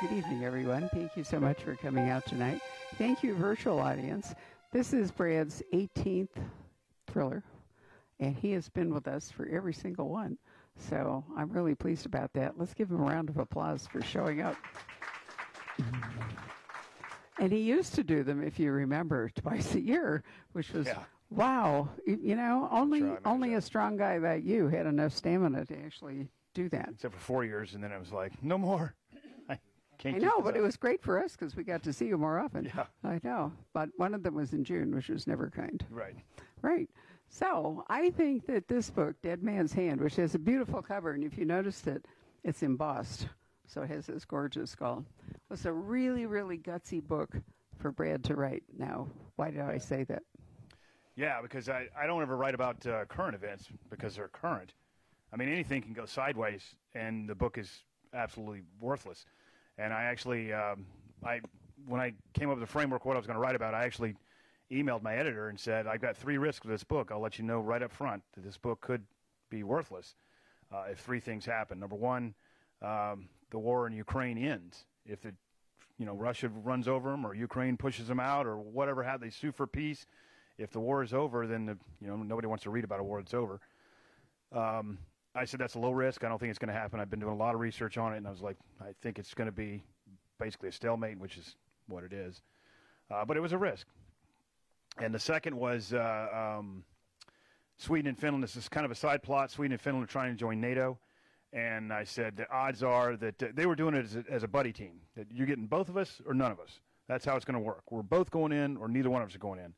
Good evening, everyone. Thank you so much for coming out tonight. Thank you, virtual audience. This is Brad's 18th thriller, and he has been with us for every single one. So I'm really pleased about that. Let's give him a round of applause for showing up. And he used to do them, if you remember, twice a year, which was Yeah. wow. You- know, only managed only a strong guy like you had enough stamina to actually do that. Except for four years, and then I was like, no more. I can't. I know, but it was great for us because we got to see you more often. Yeah. I know. But one of them was in June, which was never kind. right. Right. So I think that this book, Dead Man's Hand, which has a beautiful cover, and if you noticed it, it's embossed. So it has this gorgeous skull. Was a really, really gutsy book for Brad to write. Now, why did I say that? Yeah, because I, I don't ever write about uh, current events because they're current. I mean, anything can go sideways, and the book is absolutely worthless. And I actually, um, I when I came up with the framework, what I was going to write about, I actually emailed my editor and said, I've got three risks with this book. I'll let you know right up front that this book could be worthless uh, if three things happen. Number one, um, the war in Ukraine ends. If it, you know, Russia runs over them or Ukraine pushes them out or whatever, how they sue for peace. If the war is over, then the, you know nobody wants to read about a war that's over. Um, I said that's a low risk. I don't think it's going to happen. I've been doing a lot of research on it, and I was like, I think it's going to be basically a stalemate, which is what it is. Uh, but it was a risk. And the second was uh, um, Sweden and Finland. This is kind of a side plot. Sweden and Finland are trying to join NATO. And I said the odds are that uh, they were doing it as a, as a buddy team. That you're getting both of us or none of us. That's how it's going to work. We're both going in, or neither one of us are going in.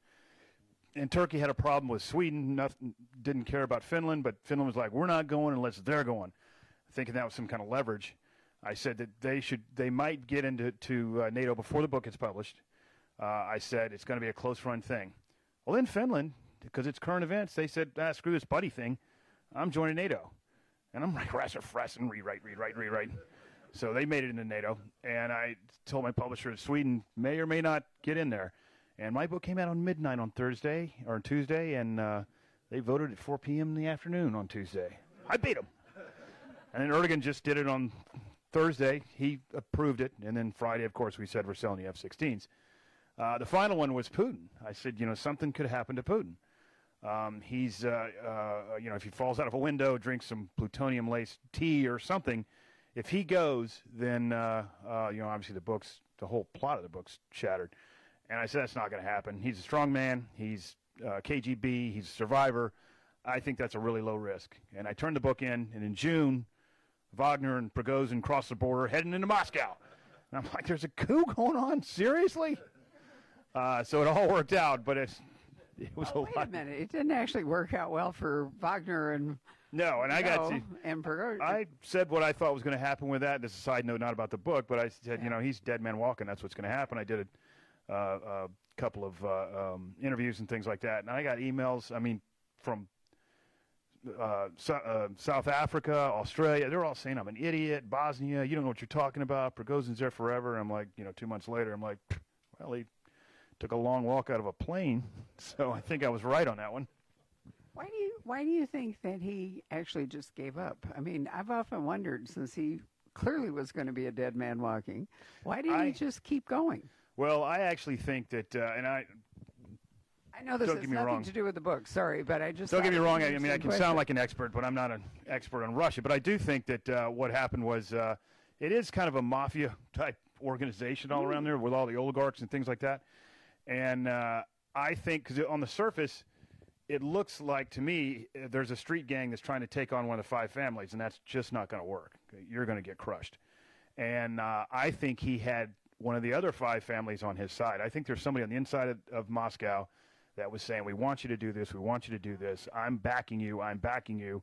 And Turkey had a problem with Sweden. Nothing, didn't care about Finland, but Finland was like, "We're not going unless they're going," thinking that was some kind of leverage. I said that they should, they might get into to uh, NATO before the book gets published. Uh, I said it's going to be a close run thing. Well, in Finland, because it's current events, they said, ah, "Screw this buddy thing. I'm joining NATO." And I'm like, "Rasser, fress, and rewrite, rewrite, rewrite." So they made it into NATO, and I told my publisher, Sweden may or may not get in there. And my book came out on midnight on Thursday or Tuesday, and uh, they voted at 4 p.m. in the afternoon on Tuesday. I beat them. And then Erdogan just did it on Thursday. He approved it, and then Friday, of course, we said we're selling the F-16s. Uh, the final one was Putin. I said, you know, something could happen to Putin. Um, he's, uh, uh, you know, if he falls out of a window, drinks some plutonium-laced tea or something, if he goes, then, uh, uh, you know, obviously the book's, the whole plot of the book's shattered. And I said, that's not going to happen. He's a strong man. He's uh, KGB. He's a survivor. I think that's a really low risk. And I turned the book in, and in June, Wagner and Prigozhin crossed the border heading into Moscow. And I'm like, there's a coup going on? Seriously? Uh, so it all worked out, but it's, it was Oh, a wait lot. a minute. It didn't actually work out well for Wagner and No, and I got to. and Pergo- I said what I thought was going to happen with that. This is a side note, not about the book, but I said, you know, he's dead man walking. That's what's going to happen. I did uh, a couple of uh, um, interviews and things like that, and I got emails. I mean, from uh, so, uh, South Africa, Australia. They're all saying I'm an idiot. Bosnia, you don't know what you're talking about. Prigozhin's there forever. I'm like, you know, two months later, I'm like, well, he took a long walk out of a plane, so I think I was right on that one. Why do you Why do you think that he actually just gave up? I mean, I've often wondered since he clearly was going to be a dead man walking, why didn't I- he just keep going? Well, I actually think that, uh, and I I know this Don't has get me nothing wrong. to do with the book. Sorry, but I just Don't get me wrong. I, mean, I can question. sound like an expert, but I'm not an expert on Russia. But I do think that uh, what happened was uh, it is kind of a mafia type organization all around there with all the oligarchs and things like that. And uh, I think because on the surface, it looks like to me there's a street gang that's trying to take on one of the five families, and that's just not going to work. You're going to get crushed. And uh, I think he had one of the other five families on his side. I think there's somebody on the inside of, of Moscow that was saying, "We want you to do this. We want you to do this. I'm backing you. I'm backing you."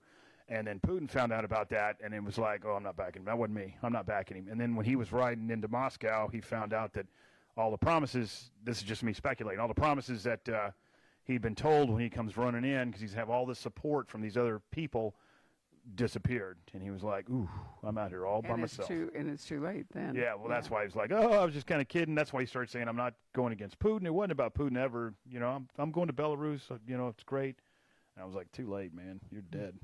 And then Putin found out about that, and it was like, "Oh, I'm not backing him. That wasn't me. I'm not backing him." And then when he was riding into Moscow, he found out that all the promises. This is just me speculating. All the promises that uh, he'd been told when he comes running in, because he's have all this support from these other people, disappeared. And he was like, "Ooh, I'm out here all by and it's myself." too and it's too late then. Yeah, well, that's why he was like, "Oh, I was just kind of kidding." That's why he started saying, "I'm not going against Putin." It wasn't about Putin ever. You know, I'm I'm going to Belarus. uh, You know, it's great. And I was like, "Too late, man. You're dead."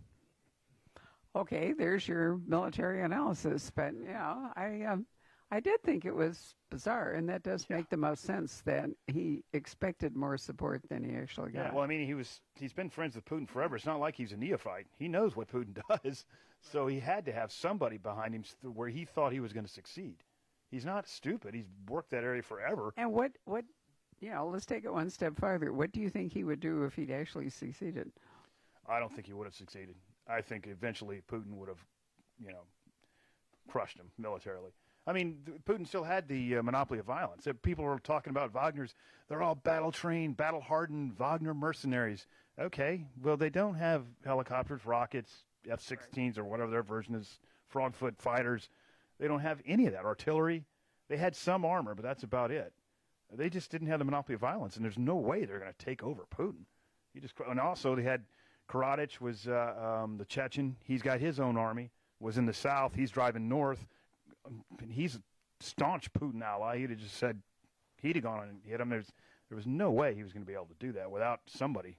Okay, there's your military analysis. But you know, I um, I did think it was bizarre, and that does make the most sense that he expected more support than he actually got. Yeah, well, I mean, he was he's been friends with Putin forever. It's not like he's a neophyte. He knows what Putin does, so he had to have somebody behind him where he thought he was going to succeed. He's not stupid. He's worked that area forever. and what what you know, let's take it one step farther. What do you think he would do if he'd actually succeeded? I don't think he would have succeeded. I think eventually Putin would have, you know, crushed him militarily. I mean, Putin still had the uh, monopoly of violence. People are talking about Wagner's. They're all battle trained, battle hardened Wagner mercenaries. Okay, well, they don't have helicopters, rockets, F 16s, or whatever their version is, Frogfoot fighters. They don't have any of that. Artillery. They had some armor, but that's about it. They just didn't have the monopoly of violence, and there's no way they're going to take over Putin. You just and also they had Karadzic was uh, um, the Chechen. He's got his own army. Was in the south. He's driving north. And he's a staunch Putin ally. He'd have just said he'd have gone and hit him. There's there was no way he was going to be able to do that without somebody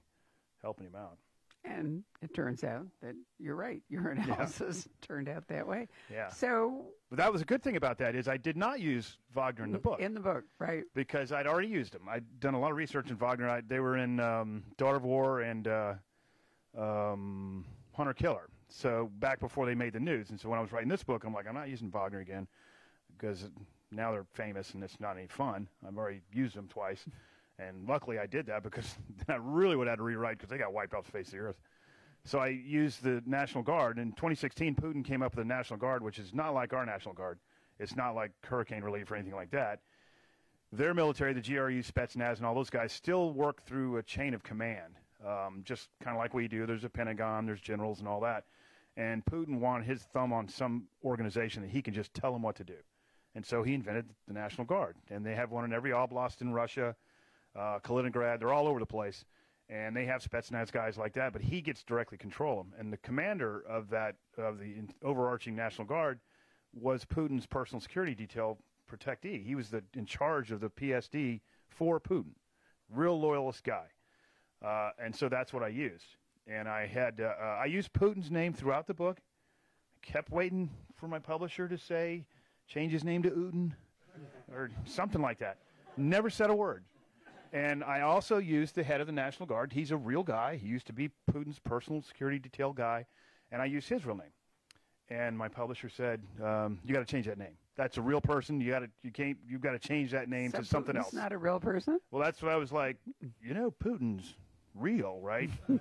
helping him out. And it turns out that you're right. Your analysis turned out that way. Yeah. So But that was a good thing about that is I did not use Wagner in the book. in the book, right? because I'd already used him. I'd done a lot of research in Wagner. I, they were in um, Daughter of War and uh, um, Hunter Killer. So back before they made the news, and so when I was writing this book, I'm like, I'm not using Wagner again because now they're famous and it's not any fun. I've already used them twice, and luckily I did that because I really would have had to rewrite because they got wiped off the face of the earth. So I used the National Guard. In 2016, Putin came up with the National Guard, which is not like our National Guard. It's not like hurricane relief or anything like that their military, the GRU, Spetsnaz, and all those guys still work through a chain of command, um, just kind of like we do. There's a Pentagon, there's generals, and all that. And Putin wanted his thumb on some organization that he can just tell them what to do. And so he invented the National Guard. And they have one in every oblast in Russia, uh, Kaliningrad. They're all over the place. And they have Spetsnaz guys like that, but he gets directly control them. And the commander of that, of the overarching National Guard, was Putin's personal security detail protectee. He was the, in charge of the PSD for Putin. Real loyalist guy. Uh, and so that's what I used. And I had uh, uh, I used Putin's name throughout the book. I kept waiting for my publisher to say change his name to Uden or something like that. Never said a word. And I also used the head of the National Guard. He's a real guy. He used to be Putin's personal security detail guy, and I used his real name. And my publisher said, um, "You got to change that name. That's a real person. You got to you can't you've got to change that name So to something Putin's else." not a real person. Well, that's what I was like. You know, Putin's real, right? they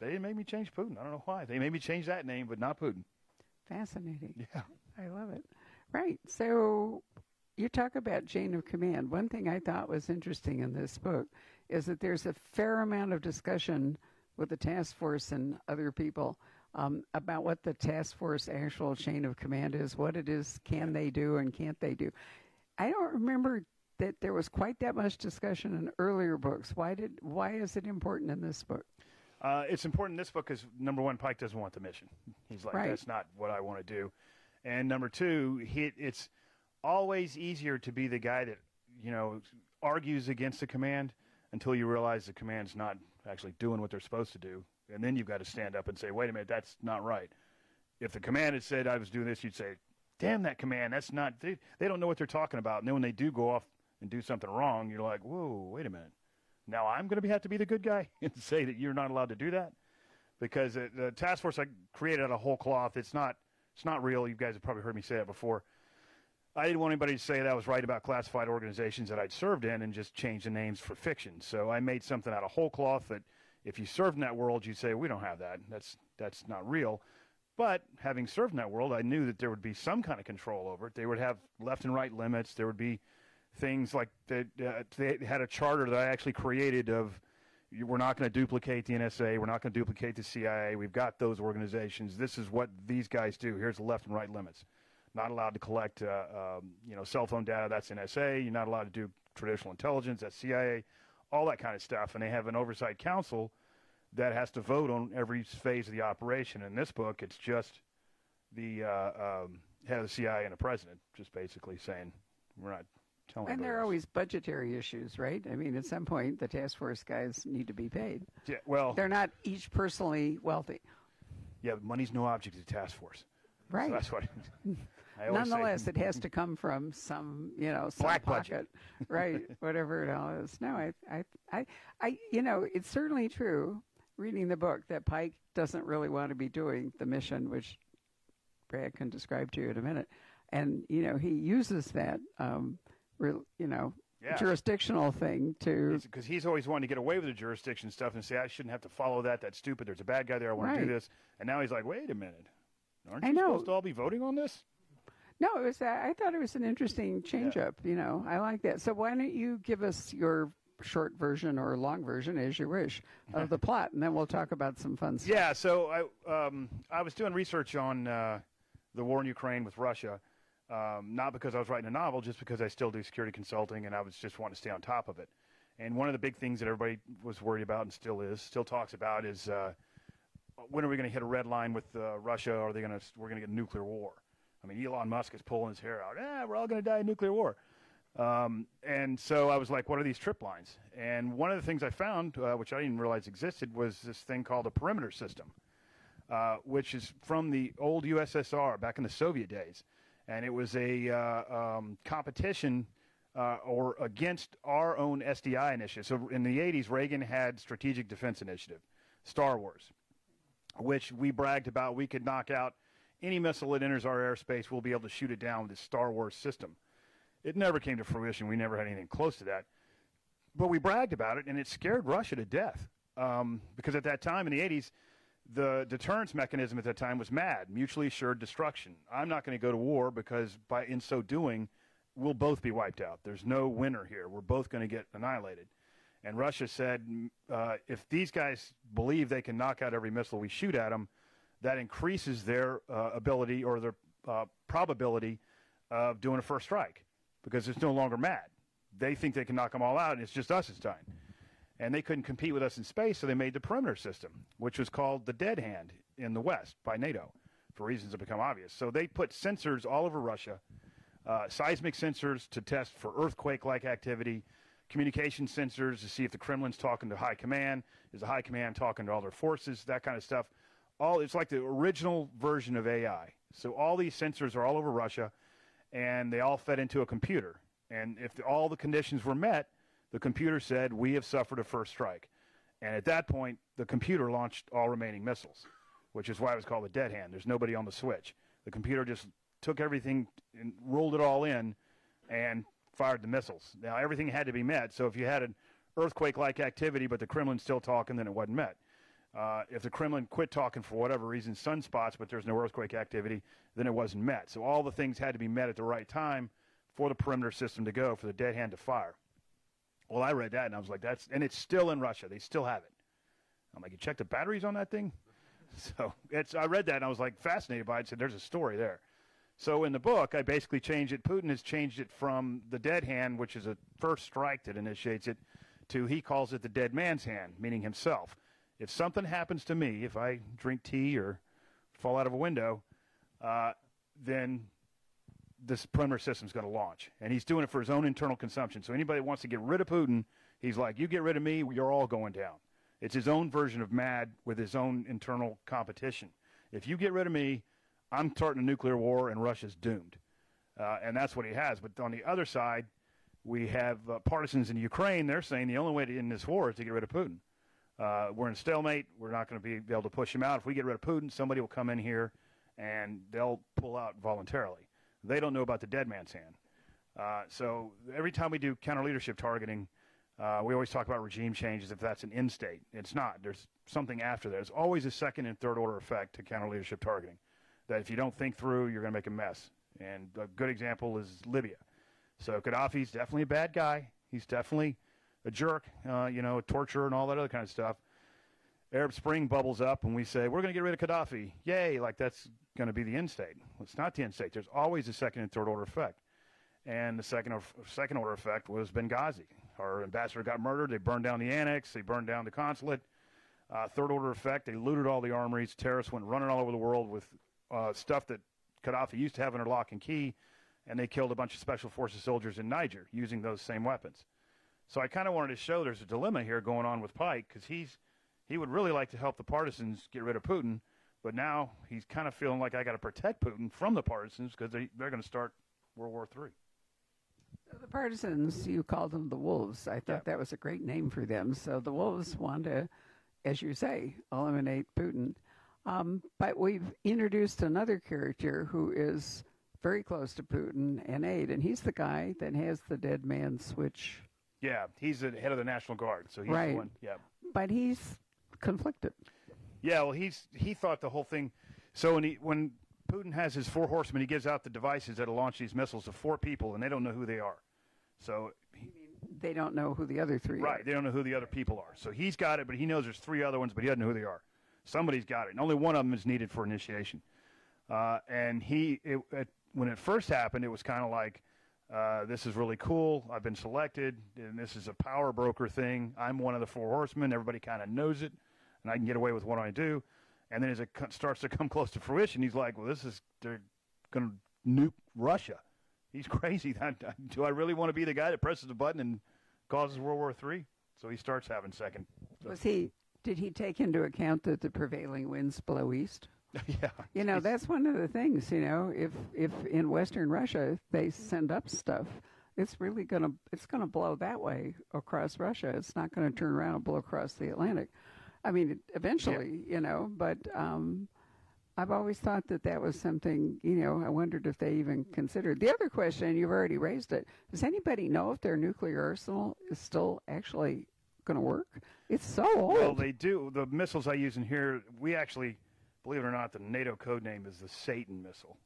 didn't make me change Putin. I don't know why. They made me change that name, but not Putin. Fascinating. Yeah. I love it. Right. So you talk about chain of command. One thing I thought was interesting in this book is that there's a fair amount of discussion with the task force and other people um, about what the task force actual chain of command is, what it is, can they do and can't they do. I don't remember that there was quite that much discussion in earlier books. Why did why is it important in this book? Uh, it's important in this book because number one, Pike doesn't want the mission. He's like, Right. that's not what I want to do. And number two, he, it's always easier to be the guy that you know argues against the command until you realize the command's not actually doing what they're supposed to do, and then you've got to stand up and say, wait a minute, that's not right. If the command had said I was doing this, you'd say, damn that command, that's not. They, they don't know what they're talking about. And then when they do go off and do something wrong, you're like, whoa, wait a minute. Now I'm going to have to be the good guy and say that you're not allowed to do that because the task force I created out of whole cloth. It's not. It's not real. You guys have probably heard me say that before. I didn't want anybody to say that I was right about classified organizations that I'd served in and just change the names for fiction. So I made something out of whole cloth that if you served in that world, you'd say we don't have that. That's that's not real. But having served in that world, I knew that there would be some kind of control over it. They would have left and right limits. There would be things like that. Uh, they had a charter that I actually created of we're not going to duplicate the NSA. We're not going to duplicate the CIA. We've got those organizations. This is what these guys do. Here's the left and right limits. Not allowed to collect, uh, um, you know, cell phone data. That's NSA. You're not allowed to do traditional intelligence. That's CIA. All that kind of stuff. And they have an oversight council that has to vote on every phase of the operation. In this book, it's just the uh, um, head of the CIA and the president, just basically saying we're not telling. And there are always budgetary issues, right? I mean, at some point, the task force guys need to be paid. Yeah, well, They're not each personally wealthy, yeah, money's no object to the task force. right? So that's what. I always say- nonetheless, it has to come from some, you know, some Black pocket, budget. right? Whatever it all is. No, I, I, I, I, you know, it's certainly true. Reading the book, that Pike doesn't really want to be doing the mission, which Brad can describe to you in a minute, and you know, he uses that, um, you know, Yeah. jurisdictional thing to because he's always wanting to get away with the jurisdiction stuff and say I shouldn't have to follow that. That's stupid. There's a bad guy there. I want to do this. And now he's like, wait a minute, aren't I you supposed to all be voting on this? No, it was. I thought it was an interesting change up. You know, I like that. So why don't you give us your short version or long version, as you wish, of the plot, and then we'll talk about some fun stuff. Yeah. So I um, I was doing research on uh, the war in Ukraine with Russia. Um, not because I was writing a novel, just because I still do security consulting and I was just wanting to stay on top of it. And one of the big things that everybody was worried about and still is, still talks about, is uh, when are we going to hit a red line with uh, Russia? Or are they going to? We're going to get nuclear war. I mean, Elon Musk is pulling his hair out. Yeah, we're all going to die in nuclear war. Um, and so I was like, what are these trip lines? And one of the things I found, uh, which I didn't realize existed, was this thing called a perimeter system, uh, which is from the old USSR back in the Soviet days. And it was a uh, um, competition uh, or against our own SDI initiative. So in the 80s, Reagan had Strategic Defense Initiative, Star Wars, which we bragged about. We could knock out any missile that enters our airspace, we'll be able to shoot it down with this Star Wars system. It never came to fruition. We never had anything close to that. But we bragged about it, and it scared Russia to death. Um, because at that time in the 80s, the deterrence mechanism at that time was MAD, mutually assured destruction. I'm not going to go to war because by in so doing, we'll both be wiped out. There's no winner here. We're both going to get annihilated. And Russia said, uh, if these guys believe they can knock out every missile we shoot at them, that increases their uh, ability or their uh, probability of doing a first strike because it's no longer mad. They think they can knock them all out, and it's just us this time. And they couldn't compete with us in space, so they made the perimeter system, which was called the Dead Hand in the West by NATO for reasons that become obvious. So they put sensors all over Russia, uh, seismic sensors to test for earthquake like activity, communication sensors to see if the Kremlin's talking to high command, is the high command talking to all their forces, that kind of stuff. All it's like the original version of AI. So all these sensors are all over Russia, and they all fed into a computer. And if all the conditions were met, the computer said we have suffered a first strike. And at that point, the computer launched all remaining missiles, which is why it was called the dead hand. There's nobody on the switch. The computer just took everything and rolled it all in and fired the missiles. Now everything had to be met. So if you had an earthquake-like activity, but the Kremlin's still talking, then it wasn't met. Uh, if the Kremlin quit talking for whatever reason, sunspots, but there's no earthquake activity, then it wasn't met. So all the things had to be met at the right time for the perimeter system to go, for the dead hand to fire. Well, I read that and I was like, that's, and it's still in Russia. They still have it. I'm like, you check the batteries on that thing? So it's, I read that and I was like fascinated by it. Said, there's a story there. So in the book, I basically changed it. Putin has changed it from the dead hand, which is a first strike that initiates it, to he calls it the dead man's hand, meaning himself. If something happens to me, if I drink tea or fall out of a window, uh, then this perimeter is going to launch. And he's doing it for his own internal consumption. So anybody wants to get rid of Putin, he's like, you get rid of me, you're all going down. It's his own version of MAD with his own internal competition. If you get rid of me, I'm starting a nuclear war and Russia's doomed. Uh, and that's what he has. But on the other side, we have uh, partisans in Ukraine. They're saying the only way to end this war is to get rid of Putin. Uh, we're in stalemate. We're not going to be able to push him out. If we get rid of Putin, somebody will come in here and they'll pull out voluntarily. They don't know about the dead man's hand. Uh, so every time we do counter leadership targeting, uh, we always talk about regime changes if that's an end state. It's not. There's something after that. There's always a second and third order effect to counter leadership targeting. That if you don't think through, you're going to make a mess. And a good example is Libya. So Gaddafi's definitely a bad guy. He's definitely a jerk, uh, you know, a torturer and all that other kind of stuff. Arab Spring bubbles up, and we say we're going to get rid of Gaddafi. Yay! Like that's going to be the end state. Well, it's not the end state. There's always a second and third order effect. And the second second order effect was Benghazi. Our ambassador got murdered. They burned down the annex. They burned down the consulate. Uh, third order effect. They looted all the armories. Terrorists went running all over the world with uh, stuff that Gaddafi used to have under lock and key, and they killed a bunch of special forces soldiers in Niger using those same weapons. So I kind of wanted to show there's a dilemma here going on with Pike because he's he would really like to help the partisans get rid of Putin, But now he's kind of feeling like I got to protect Putin from the partisans because they, they're going to start World War III. The partisans, you called them the wolves. I thought Yeah. that was a great name for them. So the wolves want to, as you say, eliminate Putin. Um, but we've introduced another character who is very close to Putin and aid, and he's the guy that has the dead man switch. Yeah, he's the head of the National Guard, so he's Right. the one. Yeah, But he's conflicted. yeah. Well, he's he thought the whole thing. So when he when Putin has his four horsemen, he gives out the devices that'll launch these missiles to four people, and they don't know who they are. So he, They don't know who the other three right, are. they don't know who the other people are. So he's got it, but he knows there's three other ones, but he doesn't know who they are. Somebody's got it, and only one of them is needed for initiation. Uh, and he, it, it, when it first happened, it was kind of like, uh, this is really cool. I've been selected, and this is a power broker thing. I'm one of the four horsemen. Everybody kind of knows it, and I can get away with what I do. And then as it starts to come close to fruition, he's like, well, this is, they're going to nuke Russia. He's crazy. Do I really want to be the guy that presses the button and causes World War III? So he starts having second. Was he? Did he take into account that the prevailing winds blow east? yeah. You know, that's one of the things. You know, if if in Western Russia they send up stuff, it's really gonna it's gonna blow that way across Russia. It's not going to turn around and blow across the Atlantic. I mean, eventually, you know, but um, I've always thought that that was something. You know, I wondered if they even considered. The other question you've already raised it. Does anybody know if their nuclear arsenal is still actually going to work? It's so old. Well, they do. The missiles I use in here, we actually, believe it or not, the NATO code name is the Satan missile.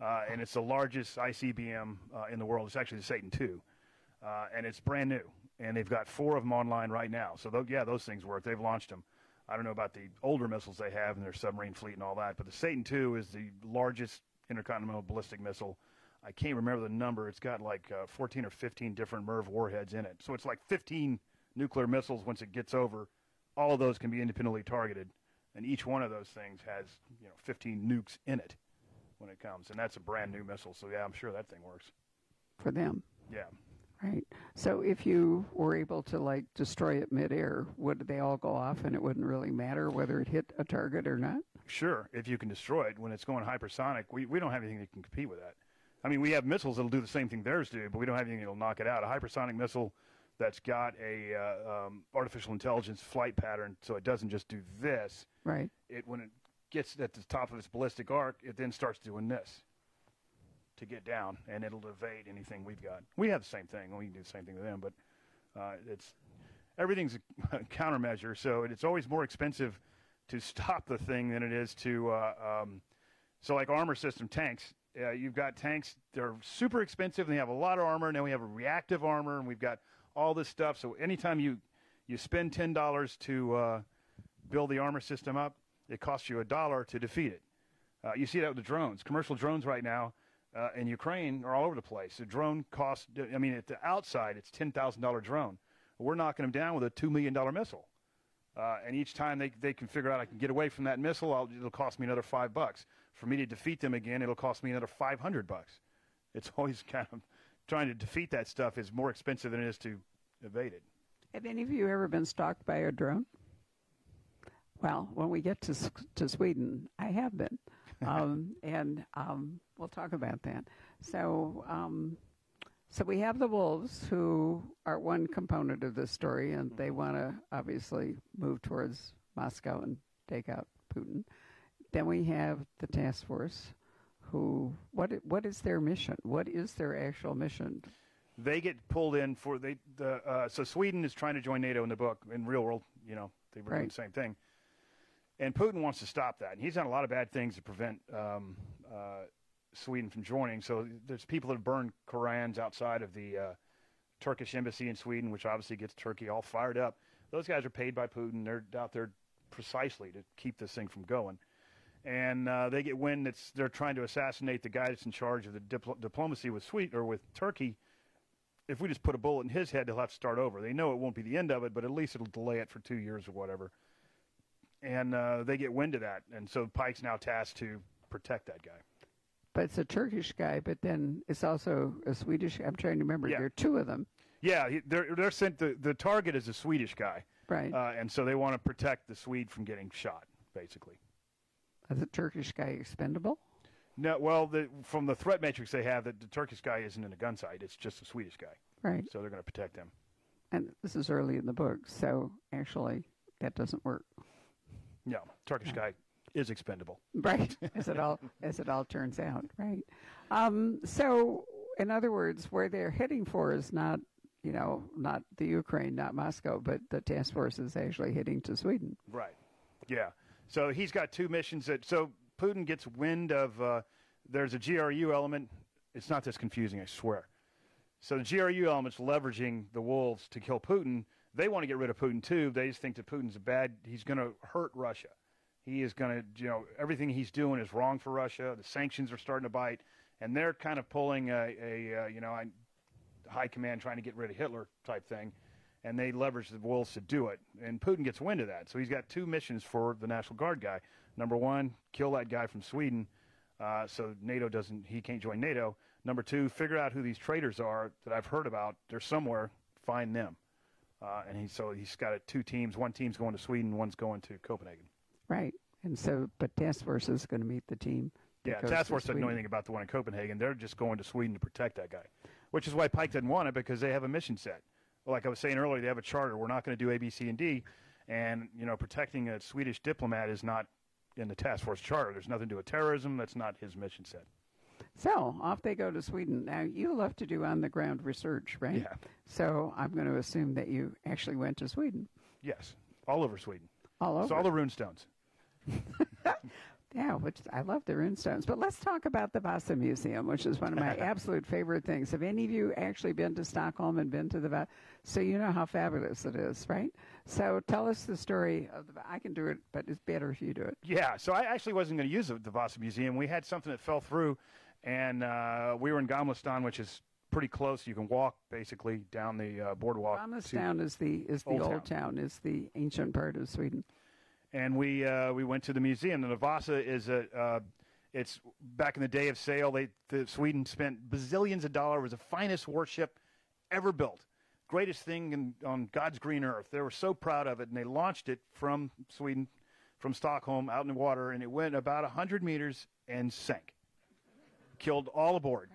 Uh, and it's the largest ICBM uh, in the world. It's actually the Satan II. Uh, and it's brand new. And they've got four of them online right now. So, yeah, those things work. They've launched them. I don't know about the older missiles they have in their submarine fleet and all that, but the Satan II is the largest intercontinental ballistic missile. I can't remember the number. It's got like uh, 14 or 15 different MIRV warheads in it. So it's like 15 nuclear missiles once it gets over. All of those can be independently targeted, and each one of those things has you know 15 nukes in it when it comes, and that's a brand new missile. So yeah, I'm sure that thing works. for them. Yeah. Right. So if you were able to like destroy it midair, would they all go off and it wouldn't really matter whether it hit a target or not? Sure, if you can destroy it when it's going hypersonic, we, we don't have anything that can compete with that. I mean, we have missiles that'll do the same thing theirs do, but we don't have anything that'll knock it out. A hypersonic missile that's got a uh, um, artificial intelligence flight pattern, so it doesn't just do this. Right. It when it gets at the top of its ballistic arc, it then starts doing this to get down, and it'll evade anything we've got. We have the same thing. We can do the same thing to them, but uh, it's everything's a countermeasure, so it's always more expensive to stop the thing than it is to. Uh, um, so, like armor system tanks, uh, you've got tanks. They're super expensive, and they have a lot of armor. And we have a reactive armor, and we've got all this stuff. So, anytime you you spend ten dollars to uh, build the armor system up, it costs you a dollar to defeat it. Uh, you see that with the drones. Commercial drones right now uh, in Ukraine are all over the place. The drone costs. I mean, at the outside, it's ten thousand dollar drone. We're knocking them down with a two million dollar missile. Uh, and each time they, they can figure out I can get away from that missile, I'll, it'll cost me another five bucks. For me to defeat them again, it'll cost me another five hundred bucks. It's always kind of trying to defeat that stuff is more expensive than it is to evade it. Have any of you ever been stalked by a drone? Well, when we get to to Sweden, I have been, um, and um, we'll talk about that. So, um, so we have the wolves, who are one component of this story, and they want to obviously move towards Moscow and take out Putin. Then we have the task force, who what what is their mission? What is their actual mission? They get pulled in for they the uh, so Sweden is trying to join NATO in the book in real world. You know they were doing Right. the same thing, and Putin wants to stop that. And he's done a lot of bad things to prevent um, uh, Sweden from joining. So there's people that have burned Korans outside of the uh, Turkish embassy in Sweden, which obviously gets Turkey all fired up. Those guys are paid by Putin. They're out there precisely to keep this thing from going. And uh, they get wind that they're trying to assassinate the guy that's in charge of the dipl- diplomacy with Sweden or with Turkey. If we just put a bullet in his head, they'll have to start over. They know it won't be the end of it, but at least it'll delay it for two years or whatever. And uh, they get wind of that, and so Pike's now tasked to protect that guy. But it's a Turkish guy, but then it's also a Swedish. I'm trying to remember. Yeah. There are two of them, Yeah, they're they're sent. The, the target is a Swedish guy, right? uh, and so they want to protect the Swede from getting shot, basically. Is the Turkish guy expendable? No, well, the, from the threat matrix they have, that the Turkish guy isn't in a gun sight. It's just a Swedish guy. Right. So they're going to protect him. And this is early in the book, so actually that doesn't work. No, Turkish guy is expendable. Right, as it all as it all turns out, right? Um, so, in other words, where they're heading for is not, you know, not the Ukraine, not Moscow, but the task force is actually heading to Sweden. Right. Yeah. So he's got two missions that. So Putin gets wind of. Uh, there's a GRU element. It's not this confusing, I swear. So the GRU element's leveraging the wolves to kill Putin. They want to get rid of Putin too. They just think that Putin's a bad. He's going to hurt Russia. He is going to, you know, everything he's doing is wrong for Russia. The sanctions are starting to bite, and they're kind of pulling a, a uh, you know, a high command trying to get rid of Hitler type thing, and they leverage the wolves to do it. And Putin gets wind of that, so he's got two missions for the National Guard guy. Number one, kill that guy from Sweden, uh, so NATO doesn't, he can't join NATO. Number two, figure out who these traitors are that I've heard about. They're somewhere. Find them. Uh, and he so he's got two teams. One team's going to Sweden. One's going to Copenhagen. Right. And so, but task force is going to meet the team. Yeah, goes task force doesn't know anything about the one in Copenhagen. They're just going to Sweden to protect that guy, which is why Pike didn't want it because they have a mission set. Like I was saying earlier, they have a charter. We're not going to do A, B, C, and D, and you know, protecting a Swedish diplomat is not in the task force charter. There's nothing to do with terrorism. That's not his mission set. So off they go to Sweden. Now you love to do on the ground research, right? Yeah. So I'm going to assume that you actually went to Sweden, Yes, all over Sweden. all over. It's all the rune stones. Yeah, which I love the runestones. But let's talk about the Vasa Museum, which is one of my absolute favorite things. Have any of you actually been to Stockholm and been to the Vasa? So you know how fabulous it is, right? So tell us the story of the. I can do it, but it's better if you do it. Yeah, so I actually wasn't going to use the, the Vasa Museum. We had something that fell through, and uh, we were in Gamla stan, which is pretty close. You can walk basically down the uh, boardwalk. Ramnestown is the is the Old old, town. is the ancient part of Sweden. and we uh, we went to the museum. The Vasa is a uh, it's back in the day of sail. They the, Sweden spent bazillions of dollars. It was the finest warship ever built, greatest thing in, on God's green earth. They were so proud of it, and they launched it from Sweden, from Stockholm, out in the water, and it went about hundred meters and sank, killed all aboard.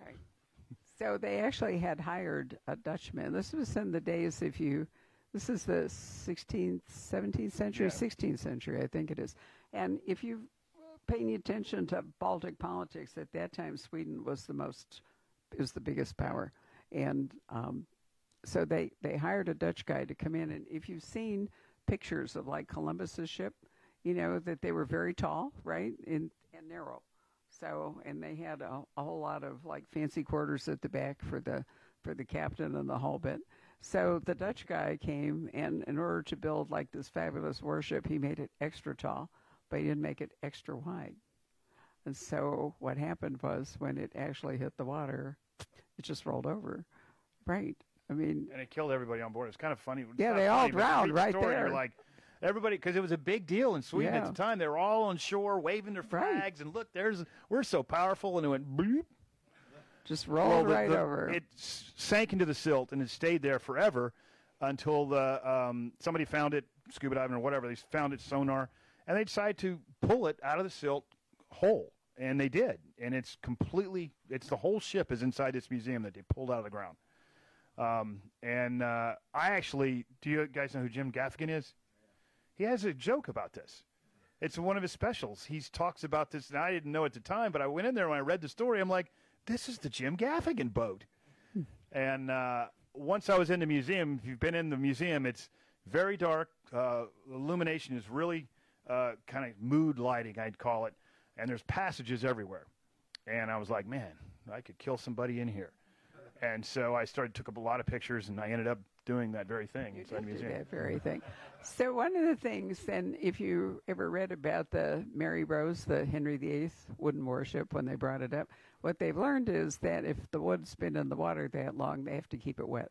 So they actually had hired a Dutchman. This was in the days if you this is the 16th, 17th century, Yeah. 16th century, I think it is. And if you pay any attention to Baltic politics at that time, Sweden was the most is the biggest power, and um, so they they hired a Dutch guy to come in. And if you've seen pictures of like Columbus's ship, you know that they were very tall, right, and and narrow. So, and they had a, a whole lot of like fancy quarters at the back for the for the captain and the whole bit. So the Dutch guy came, and in order to build like this fabulous warship, he made it extra tall, but he didn't make it extra wide. And so what happened was when it actually hit the water, it just rolled over. Right. I mean, and it killed everybody on board. It's kind of funny. It's Yeah, they all funny, read drowned right story there. You're like everybody because it was a big deal in Sweden Yeah. at the time. They were all on shore waving their Right. flags and look, there's we're so powerful, and it went bloop. just rolled the- right the- over. It sank into the silt and it stayed there forever until the um, somebody found it, scuba diving or whatever. They found it sonar, and they decided to pull it out of the silt whole, and they did. And it's completely, it's the whole ship is inside this museum that they pulled out of the ground. Um, and uh, I actually, do you guys know who Jim Gaffigan is? He has a joke about this. It's one of his specials. He talks about this, and I didn't know at the time, but I went in there when I read the story. I'm like, this is the Jim Gaffigan boat. And uh, once I was in the museum, if you've been in the museum, it's very dark. Uh, illumination is really uh, kind of mood lighting, I'd call it. And there's passages everywhere. And I was like, man, I could kill somebody in here. And so I started, took up a lot of pictures, and I ended up doing that very thing You inside the did do museum. that very thing. So one of the things, and if you ever read about the Mary Rose, the Henry VIII wooden warship, when they brought it up, what they've learned is that if the wood's been in the water that long, they have to keep it wet.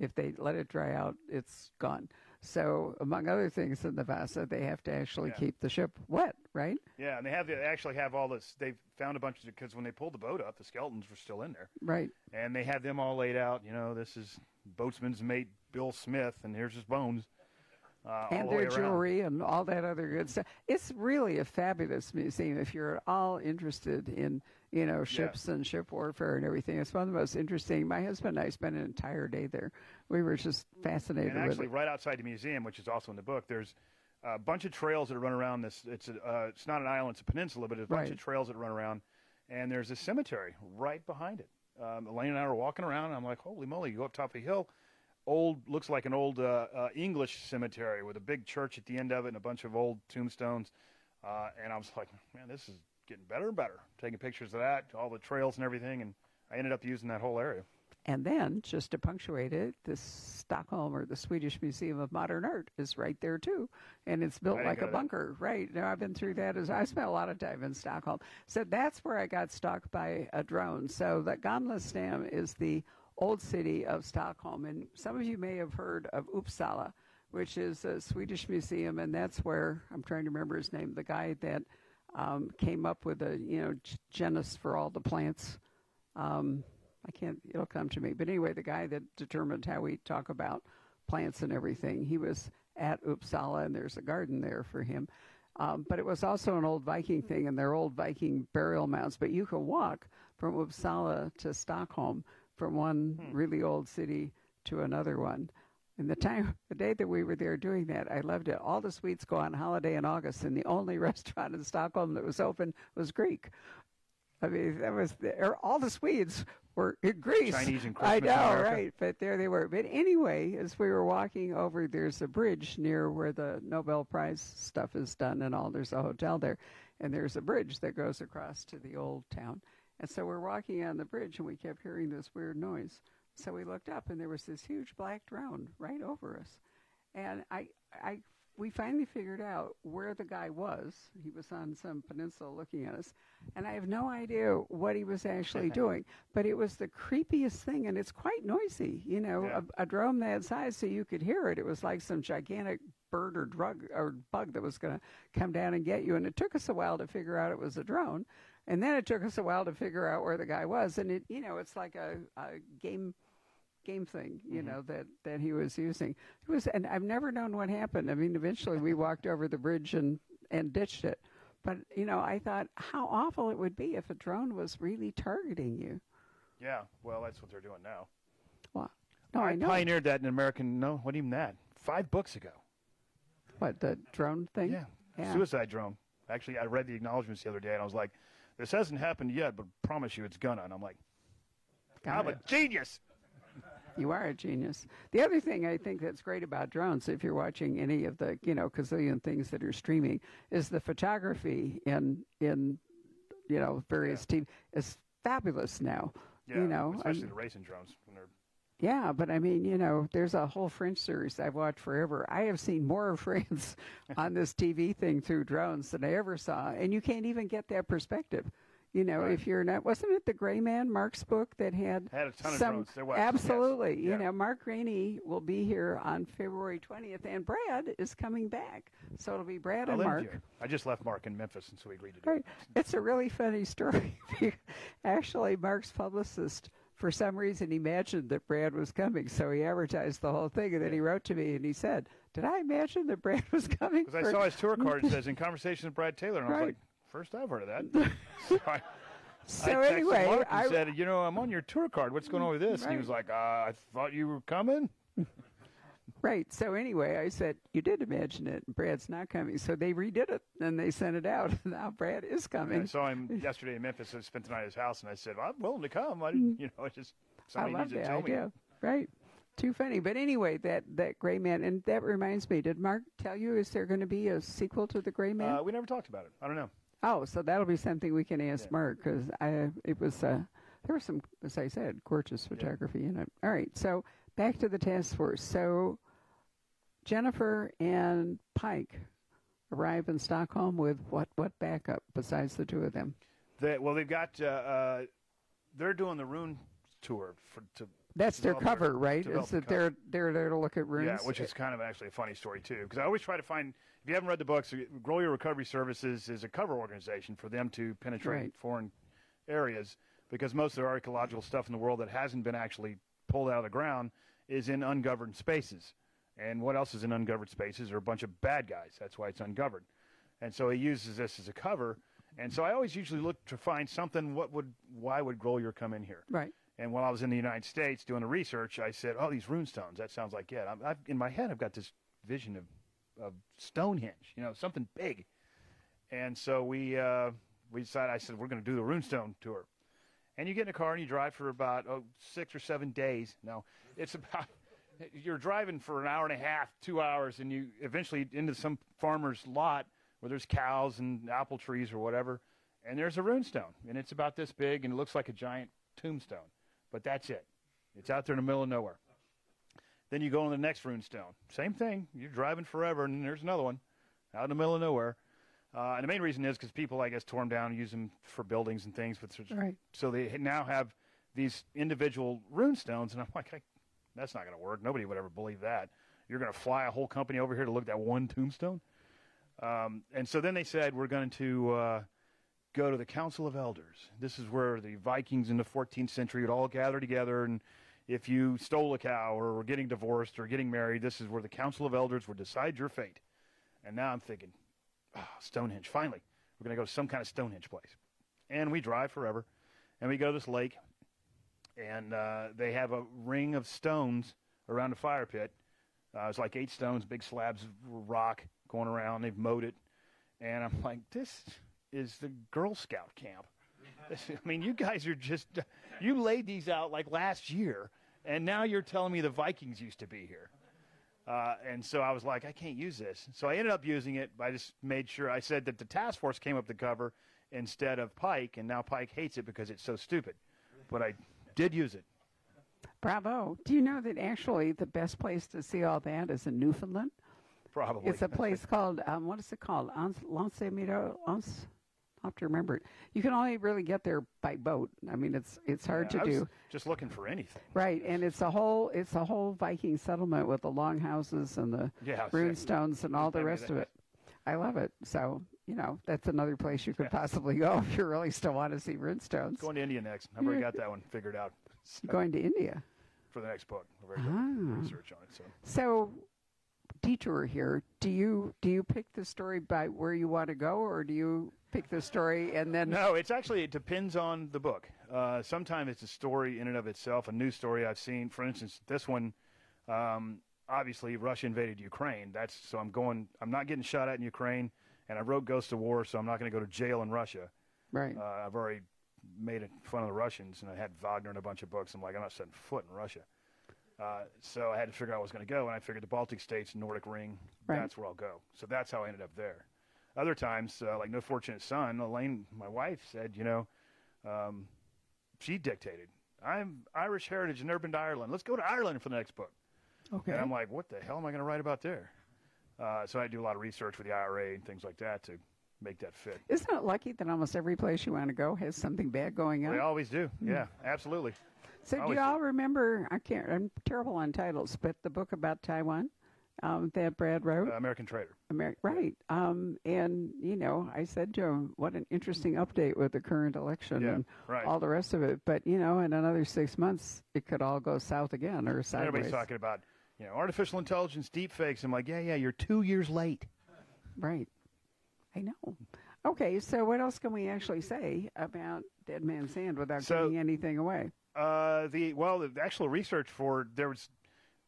If they let it dry out, it's gone. So, among other things in the Vasa, they have to actually Yeah. keep the ship wet, right? Yeah, and they have they actually have all this. They've found a bunch of because when they pulled the boat up, the skeletons were still in there, Right. and they had them all laid out. You know, this is boatsman's mate Bill Smith, and here's his bones. Uh, and the their jewelry and all that other good stuff. It's really a fabulous museum if you're at all interested in you know ships and ship warfare and everything. It's one of the most interesting. My husband and I spent an entire day there. We were just fascinated And actually, right outside the museum, which is also in the book, there's a bunch of trails that run around this. It's a, uh, it's not an island; it's a peninsula, but there's a bunch Right. of trails that run around, and there's a cemetery right behind it. Um, Elaine and I were walking around, and I'm like, "Holy moly!" You go up top of a hill, old looks like an old uh, uh, English cemetery with a big church at the end of it and a bunch of old tombstones. Uh, and I was like, "Man, this is getting better and better." Taking pictures of that, all the trails and everything, and I ended up using that whole area. And then, just to punctuate it, the Stockholm or the Swedish Museum of Modern Art is right there too, and it's built like a bunker. Right now, I've been through that. As I spent a lot of time in Stockholm, so that's where I got stuck by a drone. So that Gamla stan is the old city of Stockholm, and some of you may have heard of Uppsala, which is a Swedish museum, and that's where I'm trying to remember his name. The guy that um, came up with a you know g- genus for all the plants. Um, I can't, it'll come to me. But anyway, the guy that determined how we talk about plants and everything, he was at Uppsala, and there's a garden there for him. Um, but it was also an old Viking thing, and they're old Viking burial mounds. But you can walk from Uppsala to Stockholm from one really old city to another one. And the time, the day that we were there doing that, I loved it. All the Swedes go on holiday in August, and the only restaurant in Stockholm that was open was Greek. I mean, that was er, all the Swedes were in Greece. Chinese and Christmas in know, right? But there they were. But anyway, as we were walking over, there's a bridge near where the Nobel Prize stuff is done and all. There's a hotel there, and there's a bridge that goes across to the old town. And so we're walking on the bridge, and we kept hearing this weird noise. So we looked up, and there was this huge black drone right over us. And I, I, we finally figured out where the guy was. He was on some peninsula looking at us, and I have no idea what he was actually doing. But it was the creepiest thing, and it's quite noisy. You know, Yeah. a, a drone that size, so you could hear it. It was like some gigantic bird or drug or bug that was going to come down and get you. And it took us a while to figure out it was a drone, and then it took us a while to figure out where the guy was. And it, you know, it's like a, a game game thing, you Mm-hmm. know, that, that he was using. It was, and I've never known what happened. I mean, eventually we walked over the bridge and, and ditched it. But, you know, I thought how awful it would be if a drone was really targeting you. Yeah, well, that's what they're doing now. Well, no, I, know. pioneered that in American. No, what even that? Five books ago. What, the drone thing? Yeah. Yeah. Suicide drone. Actually, I read the acknowledgments the other day, and I was like, "This hasn't happened yet, but promise you, it's gonna." And I'm like, Got "I'm it. a genius." You are a genius. The other thing I think that's great about drones, if you're watching any of the, you know, gazillion things that are streaming, is the photography in in, you know, various TV is fabulous now. Yeah, you know, especially I'm- the racing drones. When they're, Yeah, but I mean, you know, there's a whole French series I've watched forever. I have seen more of France on this TV thing through drones than I ever saw, and you can't even get that perspective. You know, Right. if you're not, wasn't it the Gray Man, Mark's book that had Had a ton of some, was, yes. absolutely. You Yeah. know, Mark Greaney will be here on February 20th, and Brad is coming back, so it'll be Brad and Mark. him. I just left Mark in Memphis, and so we agreed to do Right. it. It's a really funny story. Actually, Mark's publicist, for some reason, imagined that Brad was coming, so he advertised the whole thing, and then he wrote to me and he said, "Did I imagine that Brad was coming?" Because I saw his tour card. It says "In conversation with Brad Taylor," and I was like, first I've heard of that." so I, So I anyway, Mark and I said, "You know, I'm on your tour card. What's going on with this?" And he was like, uh, "I thought you were coming." right. So anyway, I said, "You did imagine it. Brad's not coming." So they redid it and they sent it out. Now Brad is And I coming. saw him yesterday in Memphis. I spent the night at his house, and I said, "I'm willing to come." I didn't, you know, it's just Mm. I somebody love needs to tell idea. me. Right. Too funny. But anyway, that that Gray Man, and that reminds me. Did Mark tell you? Is there going to be a sequel to the Gray Man? Uh, we never talked about it. I don't know. Oh, so that'll be something we can ask Yeah. Mark because I it was uh, there was some as I said gorgeous photography in it. All right, so back to the task force. So Jennifer and Pike arrive in Stockholm with what what backup besides the two of them? They, well, they've got. Uh, uh, they're doing the Rune tour for to. That's their cover, right? develop Is that they're they're there to look at runes? Yeah, which is kind of actually a funny story too. Because I always try to find. If you haven't read the books, Grolier Recovery Services is a cover organization for them to penetrate Right. foreign areas. Because most of the archaeological stuff in the world that hasn't been actually pulled out of the ground is in ungoverned spaces. And what else is in ungoverned spaces are a bunch of bad guys. That's why it's ungoverned. And so he uses this as a cover. And so I always usually look to find something. What would why would Grolier come in here? Right. And while I was in the United States doing the research, I said, "Oh, these runestones. That sounds like it." In my head, I've got this vision of, of Stonehenge. You know, something big. And so we uh, we decided. I said, "We're going to do the runestone tour." And you get in a car and you drive for about oh, six or seven days. No, it's about you're driving for an hour and a half, two hours, and you eventually into some farmer's lot where there's cows and apple trees or whatever, and there's a runestone, and it's about this big and it looks like a giant tombstone, but that's it. It's out there in the middle of nowhere. Then you go on the next runestone. Same thing. You're driving forever, and there's another one out in the middle of nowhere. Uh, and the main reason is because people, I guess, tore them down and use them for buildings and things. But right. so they now have these individual runestones, and I'm like, I, that's not going to work. Nobody would ever believe that. You're going to fly a whole company over here to look at that one tombstone. Um, and so then they said we're going to uh, go to the Council of Elders. This is where the Vikings in the 14th century would all gather together, and if you stole a cow or were getting divorced or getting married, this is where the Council of Elders would decide your fate. And now I'm thinking, oh, Stonehenge. Finally, we're going to go to some kind of Stonehenge place. And we drive forever, and we go to this lake, and uh, they have a ring of stones around a fire pit. Uh, it's like eight stones, big slabs of rock going around. They've mowed it, and I'm like, this is the Girl Scout camp. I mean, you guys are just you laid these out like last year, and now you're telling me the Vikings used to be here. Uh, and so I was like, I can't use this. So I ended up using it. I just made sure I said that the task force came up the cover instead of Pike, and now Pike hates it because it's so stupid. But I did use it. Bravo. Do you know that actually the best place to see all that is in Newfoundland? Probably. It's a place called, um, what is it called? Lance Miro? Lance? I'll have to remember it. You can only really get there by boat. I mean, it's it's hard yeah, to do. Just looking for anything. Right, and it's a whole it's a whole Viking settlement with the long houses and the yeah, rune stones and all the rest of it. I love it. So you know that's another place you could yeah. possibly go if you really still want to see rune stones. Going to India next. I've already got that one figured out. So, going to India for the next book. Ah. research on it. So. so detour here. Do you do you pick the story by where you want to go, or do you pick the story and then? No, it's actually it depends on the book. Uh, sometimes it's a story in and of itself, a new story I've seen. For instance, this one. Um, obviously, Russia invaded Ukraine. That's so I'm going. I'm not getting shot at in Ukraine, and I wrote Ghost of War, so I'm not going to go to jail in Russia. Right. Uh, I've already made fun of the Russians, and I had Wagner in a bunch of books. I'm like, I'm not setting foot in Russia. Uh, so I had to figure out where I was going to go, and I figured the Baltic states, Nordic Ring, right. that's where I'll go. So that's how I ended up there. Other times, uh, like No Fortunate Son, Elaine, my wife, said, you know, um, she dictated, I'm Irish heritage and never been to Ireland. Let's go to Ireland for the next book. Okay. And I'm like, what the hell am I going to write about there? Uh, so I do a lot of research with the IRA and things like that to make that fit. Isn't it lucky that almost every place you want to go has something bad going on? They always do. Mm. Yeah, absolutely. So do you all remember? I can't. I'm terrible on titles, but the book about Taiwan um, that Brad wrote, uh, American Traitor. Ameri- right. Um, and you know, I said to him, "What an interesting update with the current election yeah, and right. all the rest of it." But you know, in another six months, it could all go south again or sideways. Everybody's talking about you know artificial intelligence, deep fakes. I'm like, yeah, yeah, you're two years late. Right. I know. Okay, so what else can we actually say about Dead Man's Hand without so, giving anything away? Uh, the well, the actual research for there was,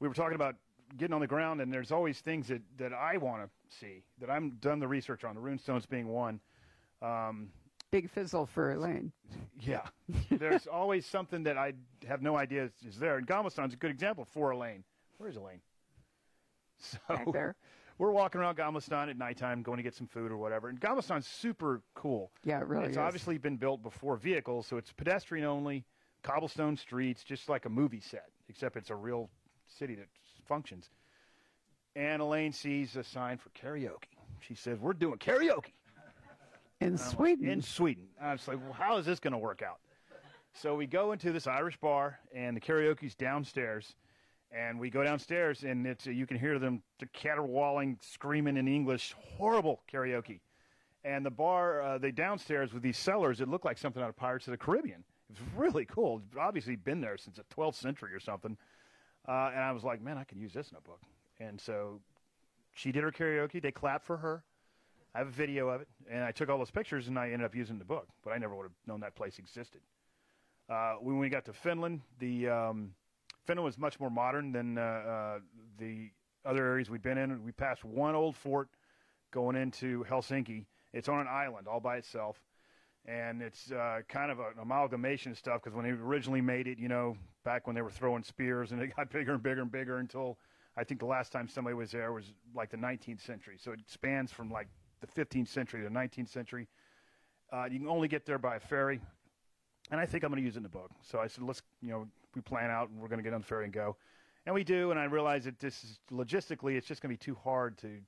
we were talking about getting on the ground, and there's always things that that I want to see that I'm done the research on. The runestones being one. Um, Big fizzle for Elaine. Yeah, there's always something that I have no idea is, is there. And Gamla stan's a good example for Elaine. Where's Elaine? So Back there. we're walking around Gamla stan at nighttime, going to get some food or whatever. And Gamla stan's super cool. Yeah, it really It's is. obviously been built before vehicles, so it's pedestrian only cobblestone streets, just like a movie set, except it's a real city that functions. And Elaine sees a sign for karaoke. She says, "We're doing karaoke in Sweden." Like, in Sweden. I was like, "Well, how is this going to work out?" So we go into this Irish bar, and the karaoke's downstairs. And we go downstairs, and it's uh, you can hear them caterwauling, screaming in English, horrible karaoke. And the bar, uh, they downstairs with these cellars, it looked like something out of Pirates of the Caribbean. It's really cool. It's obviously been there since the 12th century or something. Uh, and I was like, man, I can use this in a book. And so she did her karaoke. They clapped for her. I have a video of it, and I took all those pictures, and I ended up using the book. But I never would have known that place existed. Uh, when we got to Finland, the um, Finland was much more modern than uh, uh, the other areas we'd been in. We passed one old fort going into Helsinki. It's on an island all by itself, and it's uh, kind of an amalgamation of stuff because when they originally made it, you know, back when they were throwing spears, and it got bigger and bigger and bigger until I think the last time somebody was there was like the 19th century. So it spans from like the 15th century to the 19th century. Uh, you can only get there by a ferry, and I think I'm going to use it in the book. So I said, let's, you know, we plan out and we're going to get on the ferry and go, and we do. And I realize that this is logistically, it's just going to be too hard to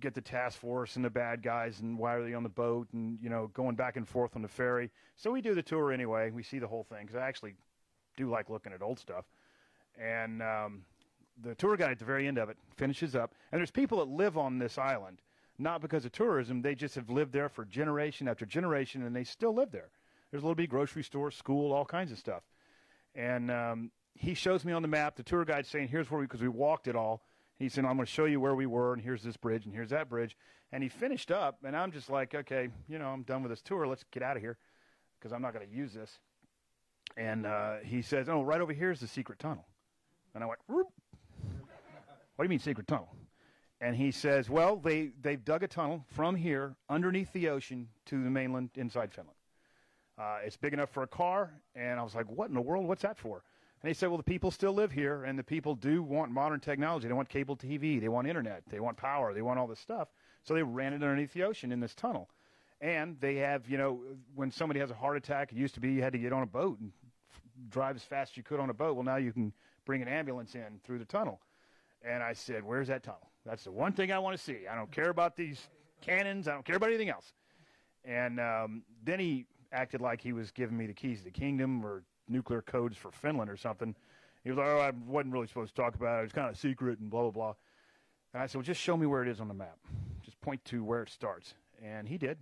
get the task force and the bad guys and why are they on the boat and you know going back and forth on the ferry. So we do the tour anyway. We see the whole thing because I actually do like looking at old stuff. And um, the tour guide at the very end of it finishes up, and there's people that live on this island not because of tourism. They just have lived there for generation after generation, and they still live there. There's a little bit grocery store, school, all kinds of stuff. And um, he shows me on the map. The tour guide saying, "Here's where we," because we walked it all. He said, "I'm going to show you where we were, and here's this bridge, and here's that bridge." And he finished up, and I'm just like, "Okay, you know, I'm done with this tour. Let's get out of here, because I'm not going to use this." And uh, he says, "Oh, right over here is the secret tunnel." And I went, Whoop. "What do you mean secret tunnel?" And he says, "Well, they they've dug a tunnel from here underneath the ocean to the mainland inside Finland. Uh, it's big enough for a car." And I was like, "What in the world? What's that for?" And he said, "Well, the people still live here, and the people do want modern technology. They want cable TV, they want internet, they want power, they want all this stuff. So they ran it underneath the ocean in this tunnel." And they have, you know, when somebody has a heart attack, it used to be you had to get on a boat and f- drive as fast as you could on a boat. Well, now you can bring an ambulance in through the tunnel. And I said, Where's that tunnel? That's the one thing I want to see. I don't care about these cannons. I don't care about anything else. And um, then he acted like he was giving me the keys to the kingdom or nuclear codes for Finland or something. He was like, oh, I wasn't really supposed to talk about it. It was kind of secret and blah, blah, blah. And I said, well, just show me where it is on the map. Just point to where it starts. And he did.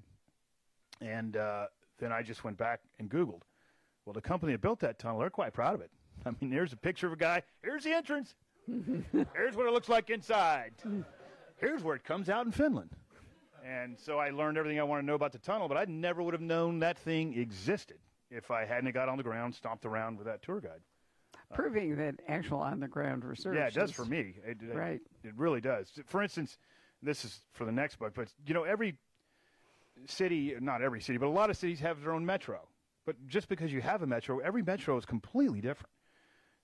And uh, then I just went back and Googled. Well, the company that built that tunnel, they're quite proud of it. I mean, there's a picture of a guy. Here's the entrance. Here's what it looks like inside. Here's where it comes out in Finland. And so I learned everything I wanted to know about the tunnel, but I never would have known that thing existed if I hadn't got on the ground, stomped around with that tour guide. Proving that actual on the ground research. Yeah, it does is- for me. It, it- Right. It really does. For instance, this is for the next book, but you know, every city, not every city, but a lot of cities have their own metro. But just because you have a metro, every metro is completely different.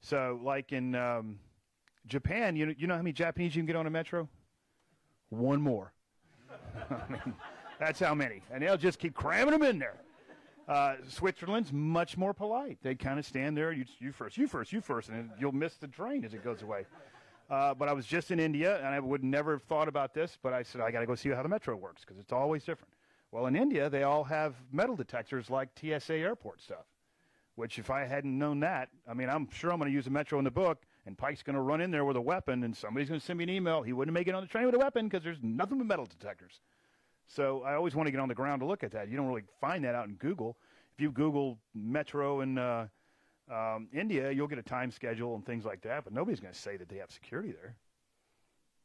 So, like in um, Japan, you know, you know how many Japanese you can get on a metro? One more. I mean, that's how many, and they'll just keep cramming them in there. Uh, Switzerland's much more polite. They kind of stand there, you, you first, you first, you first, and you'll miss the train as it goes away. Uh, but I was just in India, and I would never have thought about this, but I said, I got to go see how the metro works because it's always different. Well, in India, they all have metal detectors like TSA airport stuff, which if I hadn't known that, I mean, I'm sure I'm going to use the metro in the book, and Pike's going to run in there with a weapon, and somebody's going to send me an email. He wouldn't make it on the train with a weapon because there's nothing but metal detectors. So I always want to get on the ground to look at that. You don't really find that out in Google. If you Google metro in uh, um, India, you'll get a time schedule and things like that, but nobody's going to say that they have security there.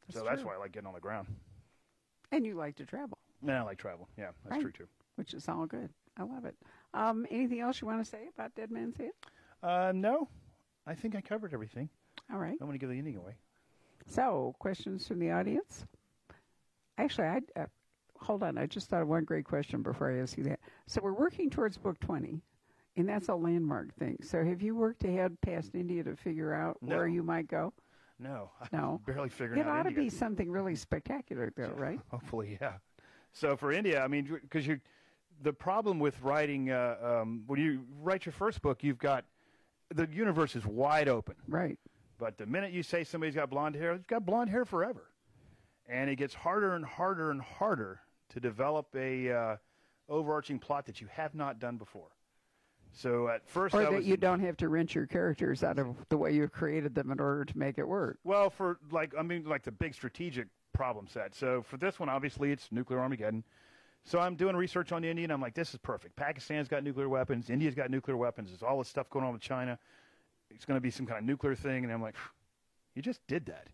That's so that's why I like getting on the ground. And you like to travel, And I like travel. Yeah, that's Right. true too. which is all good. I love it. Um, anything else you want to say about Dead Man's Head? Uh, no, I think I covered everything. All right. I'm going to give the ending away. So, questions from the audience? Actually, I uh, hold on. I just thought of one great question before I ask you that. So, we're working towards book twenty, and that's a landmark thing. So, have you worked ahead past India to figure out No. where you might go? No, No. I'm barely figuring It out ought to India. be something really spectacular, though, right? Hopefully, yeah. So for India, I mean, because you, the problem with writing uh, um, when you write your first book, you've got the universe is wide open. Right. But the minute you say somebody's got blonde hair, they've got blonde hair forever, and it gets harder and harder and harder to develop a uh, overarching plot that you have not done before. So at first, Or I that was you don't have to wrench your characters out of the way you've created them in order to make it work. Well, for like, I mean, like the big strategic problem set. So for this one, obviously, it's nuclear Armageddon. So I'm doing research on India, and I'm like, this is perfect. Pakistan's got nuclear weapons. India's got nuclear weapons. There's all this stuff going on with China. It's going to be some kind of nuclear thing. And I'm like, you just did that.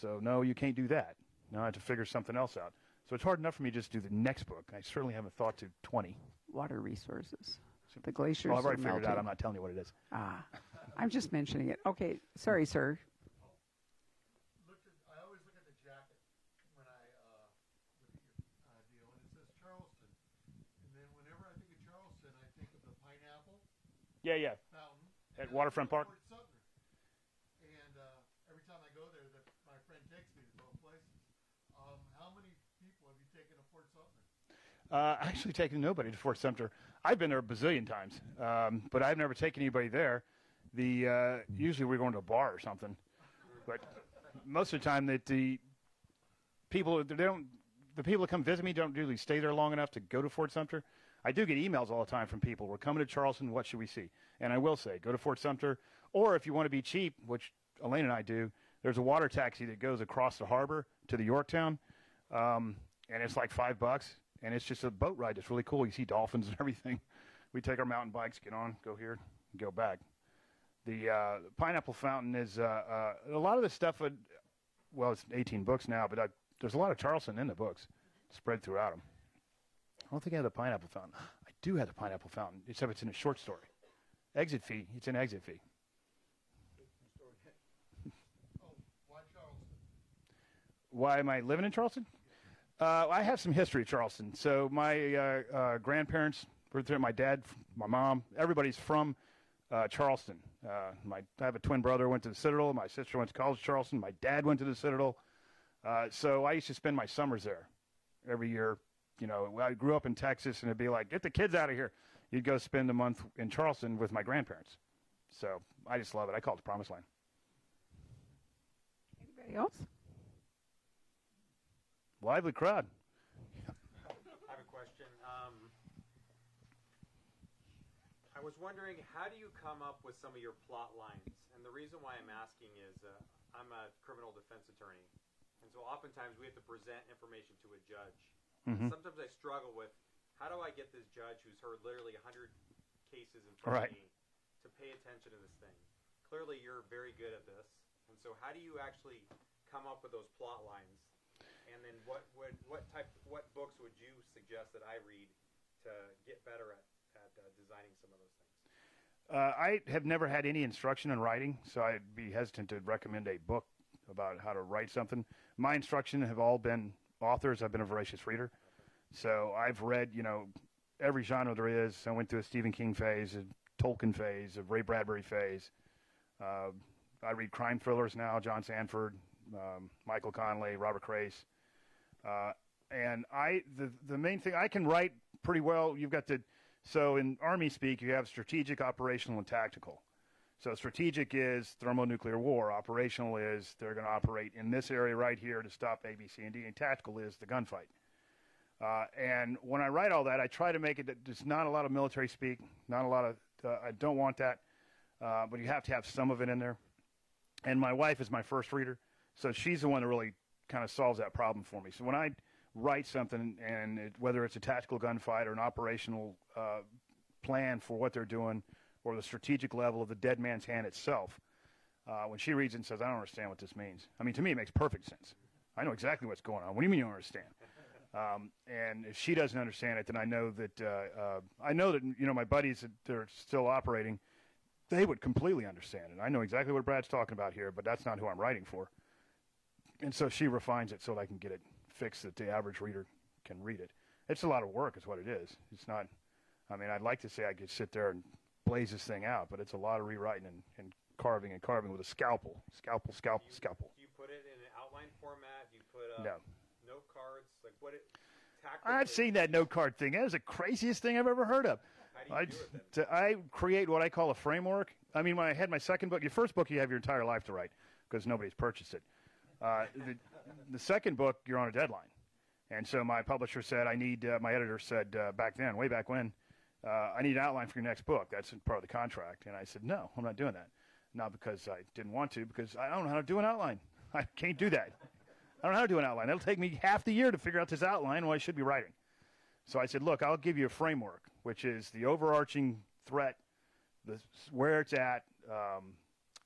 So no, you can't do that. Now I have to figure something else out. So it's hard enough for me to just do the next book. I certainly haven't thought to 20. Water resources. The glaciers Well, I've already are figured it melting. out. I'm not telling you what it is. Ah, I'm just mentioning it. Okay, sorry, sir. looked at, I always look at the jacket when I uh, look at your uh, deal, and it says Charleston. And then whenever I think of Charleston, I think of the pineapple Yeah, yeah. fountain At and I Waterfront think Park? of Fort Sumner. And uh, every time I go there, that my friend takes me to both places. Um, how many people have you taken to Fort Sumner? Uh, actually, taken nobody to Fort Sumter. I've been there a bazillion times, um, but I've never taken anybody there. The uh, usually we're going to a bar or something, but most of the time that the people they don't the people that come visit me don't really stay there long enough to go to Fort Sumter. I do get emails all the time from people. We're coming to Charleston. What should we see? And I will say, go to Fort Sumter, or if you want to be cheap, which Elaine and I do, there's a water taxi that goes across the harbor to the Yorktown, um, and it's like five bucks, and it's just a boat ride. It's really cool. You see dolphins and everything. We take our mountain bikes, get on, go here, go back. The uh, pineapple fountain is uh, uh, a lot of the stuff. Would, well, it's 18 books now, but I, there's a lot of Charleston in the books, spread throughout them. I don't think I have the pineapple fountain. I do have the pineapple fountain, except it's in a short story. Exit fee. It's an exit fee. Oh, why Charleston? Why am I living in Charleston? Uh, I have some history Charleston. So my uh, uh, grandparents. My dad, my mom, everybody's from uh, Charleston. Uh, my I have a twin brother went to the Citadel. My sister went to college Charleston. My dad went to the Citadel. Uh, so I used to spend my summers there every year. You know, I grew up in Texas, and it'd be like, get the kids out of here. You'd go spend a month in Charleston with my grandparents. So I just love it. I call it the promised land. Anybody else? Lively crowd. I have a question. Um, I was wondering, how do you come up with some of your plot lines? And the reason why I'm asking is uh, I'm a criminal defense attorney. And so oftentimes we have to present information to a judge. Mhm. Sometimes I struggle with how do I get this judge who's heard literally 100 cases in front Right. of me to pay attention to this thing? Clearly, you're very good at this. And so, how do you actually come up with those plot lines? And then, what would what type what books would you suggest that I read to get better at at uh, designing some of those things? Uh, I have never had any instruction in writing, so I'd be hesitant to recommend a book about how to write something. My instruction have all been authors. I've been a voracious reader, so I've read you know every genre there is. I went through a Stephen King phase, a Tolkien phase, a Ray Bradbury phase. Uh, I read crime thrillers now. John Sandford, um, Michael Connelly, Robert Crais, uh, and I the the main thing I can write pretty well. You've got the so in Army speak, you have strategic, operational, and tactical. So strategic is thermonuclear war. Operational is they're going to operate in this area right here to stop A, B, C, and D. And tactical is the gunfight. Uh, and when I write all that, I try to make it that there's not a lot of military speak, not a lot of. Uh, I don't want that, uh, but you have to have some of it in there. And my wife is my first reader, so she's the one that really kind of solves that problem for me. So when I write something, and it, whether it's a tactical gunfight or an operational uh, plan for what they're doing, or the strategic level of the dead man's hand itself, uh, when she reads it and says, "I don't understand what this means," I mean, to me, it makes perfect sense. I know exactly what's going on. What do you mean you don't understand? Um, and if she doesn't understand it, then I know that uh, uh, I know that you know my buddies that they're still operating, they would completely understand it. I know exactly what Brad's talking about here, but that's not who I'm writing for. And so she refines it so that I can get it fixed that the average reader can read it. It's a lot of work, is what it is. It's not. I mean, I'd like to say I could sit there and blaze this thing out, but it's a lot of rewriting and, and carving and carving with a scalpel, scalpel, scalpel, Do you, scalpel. Do you put it in an outline format? Do you put uh, No. note cards? Like what? It, tactically, I've seen that note card thing. That is the craziest thing I've ever heard of. How do you I, do it then? to- I create what I call a framework. I mean, when I had my second book, your first book you have your entire life to write because nobody's purchased it. Uh, the, the second book, you're on a deadline. And so my publisher said, I need, uh, my editor said uh, back then, way back when, uh, I need an outline for your next book. That's part of the contract. And I said, no, I'm not doing that. Not because I didn't want to, because I don't know how to do an outline. I can't do that. I don't know how to do an outline. It'll take me half the year to figure out this outline what I should be writing. So I said, look, I'll give you a framework, which is the overarching threat, the, where it's at, um,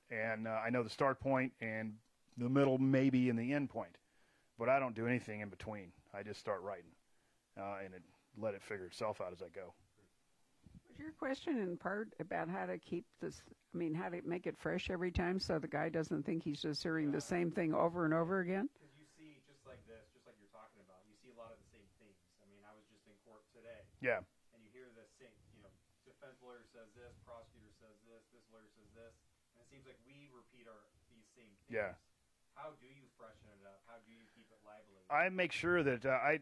and uh, I know the start point, and the middle, maybe, and the end point. But I don't do anything in between. I just start writing, uh, and it, let it figure itself out as I go. Was your question in part about how to keep this? I mean, how to make it fresh every time so the guy doesn't think he's just hearing the same thing over and over again? Because you see, just like this, just like you're talking about, you see a lot of the same themes. I mean, I was just in court today, Yeah. and you hear the same, you know, defense lawyer says this, prosecutor says this, this lawyer says this, and it seems like we repeat our these same things. Yeah. How do you freshen it up? How do you keep it lively? I make sure that uh, I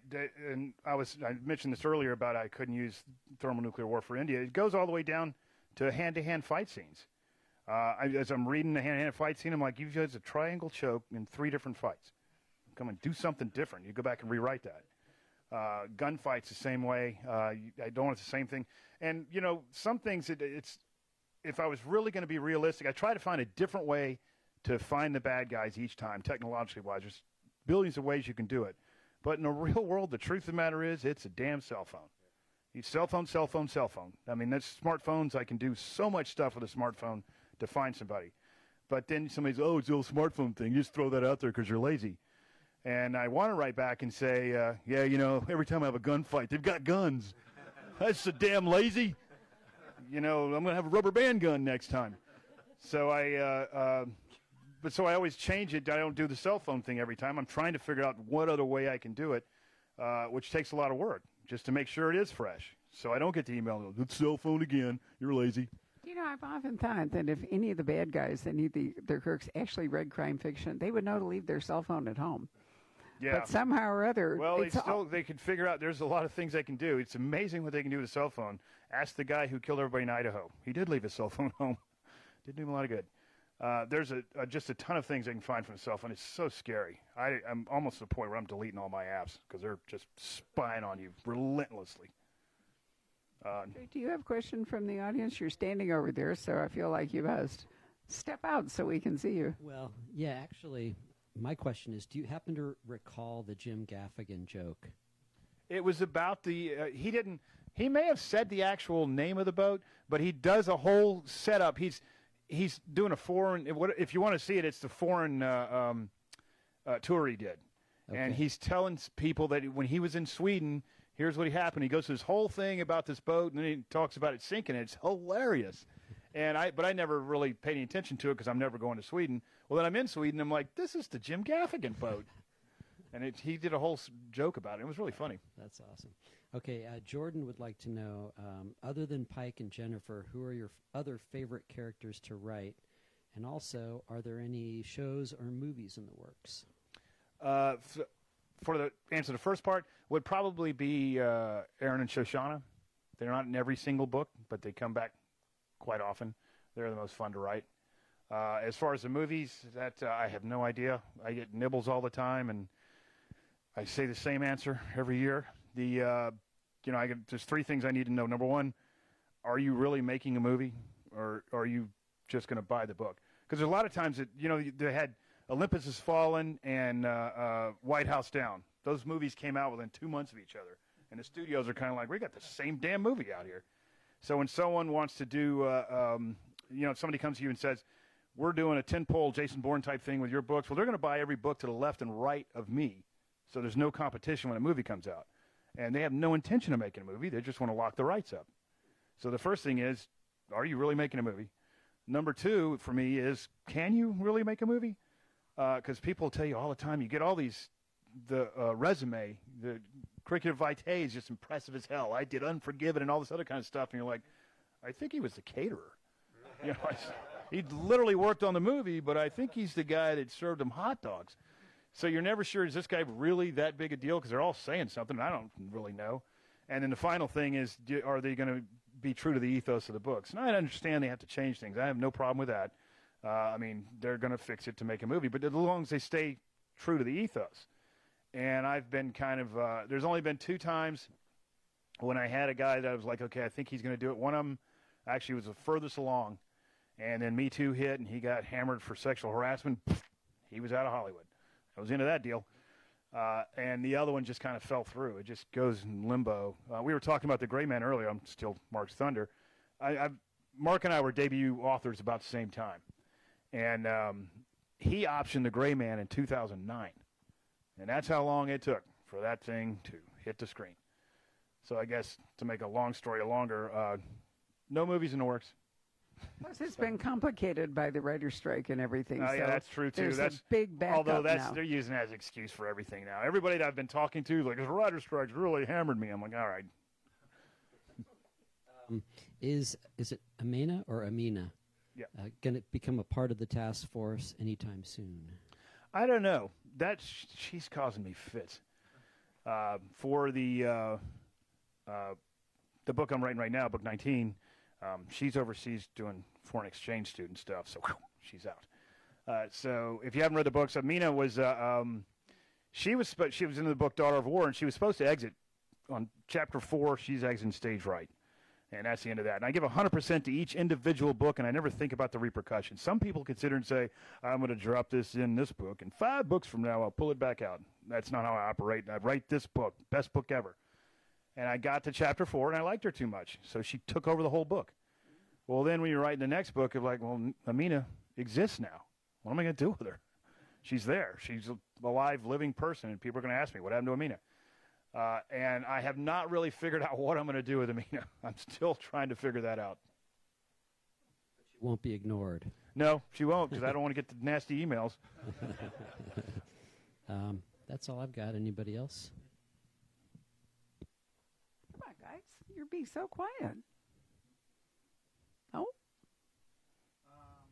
and I was I mentioned this earlier about I couldn't use thermonuclear war for India. It goes all the way down to hand-to-hand fight scenes. Uh, I, as I'm reading the hand-to-hand fight scene, I'm like, you've used a triangle choke in three different fights. Come and do something different. You go back and rewrite that. Uh, gunfights the same way. Uh, I don't want the same thing. And you know, some things it, it's if I was really going to be realistic, I try to find a different way to find the bad guys each time, technologically wise. There's billions of ways you can do it. But in the real world, the truth of the matter is, it's a damn cell phone. You cell phone, cell phone, cell phone. I mean, that's smartphones. I can do so much stuff with a smartphone to find somebody. But then somebody's, oh, it's a little smartphone thing. You just throw that out there because you're lazy. And I want to write back and say, uh, yeah, you know, every time I have a gunfight, they've got guns. That's so damn lazy. You know, I'm going to have a rubber band gun next time. So I, uh, uh, but so I always change it. I don't do the cell phone thing every time. I'm trying to figure out what other way I can do it, uh, which takes a lot of work just to make sure it is fresh. So I don't get the email. The cell phone again. You're lazy. You know, I've often thought that if any of the bad guys, any of the their crooks actually read crime fiction, they would know to leave their cell phone at home. Yeah. But somehow or other, Well, they it's all- they can figure out. There's a lot of things they can do. It's amazing what they can do with a cell phone. Ask the guy who killed everybody in Idaho. He did leave his cell phone home. Didn't do him a lot of good. Uh, there's a, a just a ton of things they can find from a and. It's so scary. I, I'm almost to the point where I'm deleting all my apps because they're just spying on you relentlessly. Uh, Do you have a question from the audience? You're standing over there, so I feel like you must step out so we can see you. Well, yeah, actually, my question is do you happen to recall the Jim Gaffigan joke? It was about the. Uh, he didn't. He may have said the actual name of the boat, but he does a whole setup. He's he's doing a foreign. If you want to see it? It's the foreign uh, um, uh, tour he did, and he's telling people that when he was in Sweden, here's what he happened. He goes through this whole thing about this boat, and then he talks about it sinking. It's hilarious. And I, but I never really paid any attention to it because I'm never going to Sweden. Well, then I'm in Sweden. I'm like, this is the Jim Gaffigan boat, and it, he did a whole joke about it. It was really funny. That's awesome. Okay, uh, Jordan would like to know um, other than Pike and Jennifer, who are your f- other favorite characters to write? And also, are there any shows or movies in the works? Uh, f- for the answer to the first part, would probably be uh, Aaron and Shoshana. They're not in every single book, but they come back quite often. They're the most fun to write. Uh, as far as the movies, that uh, I have no idea. I get nibbles all the time, and I say the same answer every year. The uh, you know, I there's three things I need to know. Number one, are you really making a movie, or, are you just going to buy the book? Because there's a lot of times, that you know, they had Olympus Has Fallen and uh, uh, White House Down. Those movies came out within two months of each other, and the studios are kind of like, we got the same damn movie out here. So when someone wants to do, uh, um, you know, if somebody comes to you and says, we're doing a 10 pole Jason Bourne type thing with your books, well, they're going to buy every book to the left and right of me. So there's no competition when a movie comes out. And they have no intention of making a movie. They just want to lock the rights up. So the first thing is, are you really making a movie? Number two for me is, can you really make a movie? Because people tell you all the time, you get all these, the uh, resume, the curriculum vitae is just impressive as hell. I did Unforgiven and all this other kind of stuff, and you're like, I think he was the caterer. You know, he literally worked on the movie, but I think he's the guy that served them hot dogs. So you're never sure is this guy really that big a deal because they're all saying something. I don't really know. And then the final thing is, do, are they going to be true to the ethos of the books? And I understand they have to change things. I have no problem with that. Uh, I mean, they're going to fix it to make a movie, but as long as they stay true to the ethos. And I've been kind of uh, there's only been two times when I had a guy that I was like, okay, I think he's going to do it. One of them actually was the furthest along, and then Me Too hit, and he got hammered for sexual harassment. He was out of Hollywood. I was into that deal. Uh, and the other one just kind of fell through. It just goes in limbo. Uh, we were talking about the Gray Man earlier. I'm still Mark's Thunder. I, I, Mark and I were debut authors about the same time, and um, he optioned the Gray Man in 2009, and that's how long it took for that thing to hit the screen. So I guess to make a long story longer, uh, no movies in the works. Plus, it's been complicated by the writer's strike and everything. Oh, so yeah, that's true too. That's a big backup although that's now. they're using that as an excuse for everything now. Everybody that I've been talking to, like, the writer's strike's really hammered me. I'm like, all right, Is is it Amina or Amina? Yeah. Uh, going to become a part of the task force anytime soon? I don't know. That she's causing me fits. Uh, for the uh, uh, the book I'm writing right now, book 19, um, she's overseas doing foreign exchange student stuff, so whew, she's out. Uh, so if you haven't read the books, Amina was uh, um, she was she was in the book Daughter of War, and she was supposed to exit on chapter four. She's exiting stage right. And that's the end of that. And I give 100% to each individual book, and I never think about the repercussions. Some people consider and say, I'm going to drop this in this book, and five books from now, I'll pull it back out. That's not how I operate. I write this book, best book ever. And I got to chapter four, and I liked her too much. So she took over the whole book. Well, then when you're writing the next book, you're like, well, Amina exists now. What am I going to do with her? She's there. She's a live, living person, and people are going to ask me, what happened to Amina? Uh, and I have not really figured out what I'm going to do with Amina. I'm still trying to figure that out. She won't be ignored. No, she won't because I don't want to get the nasty emails. Um, that's all I've got. Anybody else? Come on, guys. You're being so quiet. Oh, Um,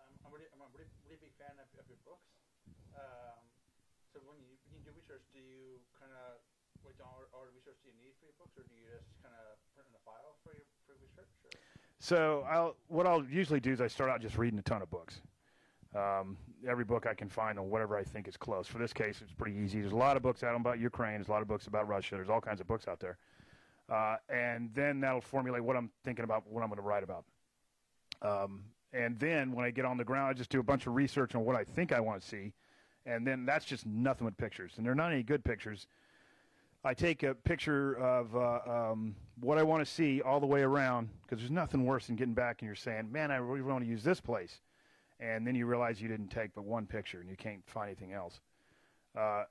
I'm, I'm, really, I'm a really, really big fan of, of your books. Um, so when you, when you do research, do you kind of write down all, all the research you need for your books, or do you just kind of print in a file for your for research? Or? So I'll, what I'll usually do is I start out just reading a ton of books. Um, every book I can find on whatever I think is close. For this case, it's pretty easy. There's a lot of books out about Ukraine. There's a lot of books about Russia. There's all kinds of books out there. Uh, and then that'll formulate what I'm thinking about, what I'm going to write about. Um, and then when I get on the ground, I just do a bunch of research on what I think I want to see. And then that's just nothing but pictures. And they're not any good pictures. I take a picture of uh, um, what I want to see all the way around because there's nothing worse than getting back and you're saying, man, I really want to use this place. And then you realize you didn't take but one picture and you can't find anything else. Uh,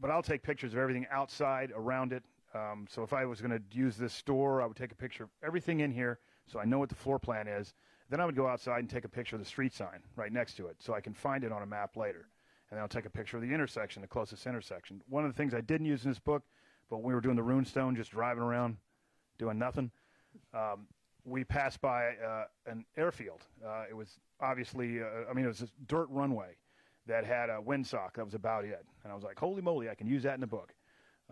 but I'll take pictures of everything outside, around it. Um, so if I was going to use this store, I would take a picture of everything in here so I know what the floor plan is. Then I would go outside and take a picture of the street sign right next to it so I can find it on a map later. And then I'll take a picture of the intersection, the closest intersection. One of the things I didn't use in this book, but we were doing the runestone, just driving around, doing nothing, um, we passed by uh, an airfield. Uh, it was obviously, uh, I mean, it was a dirt runway that had a windsock. That was about it. And I was like, holy moly, I can use that in the book.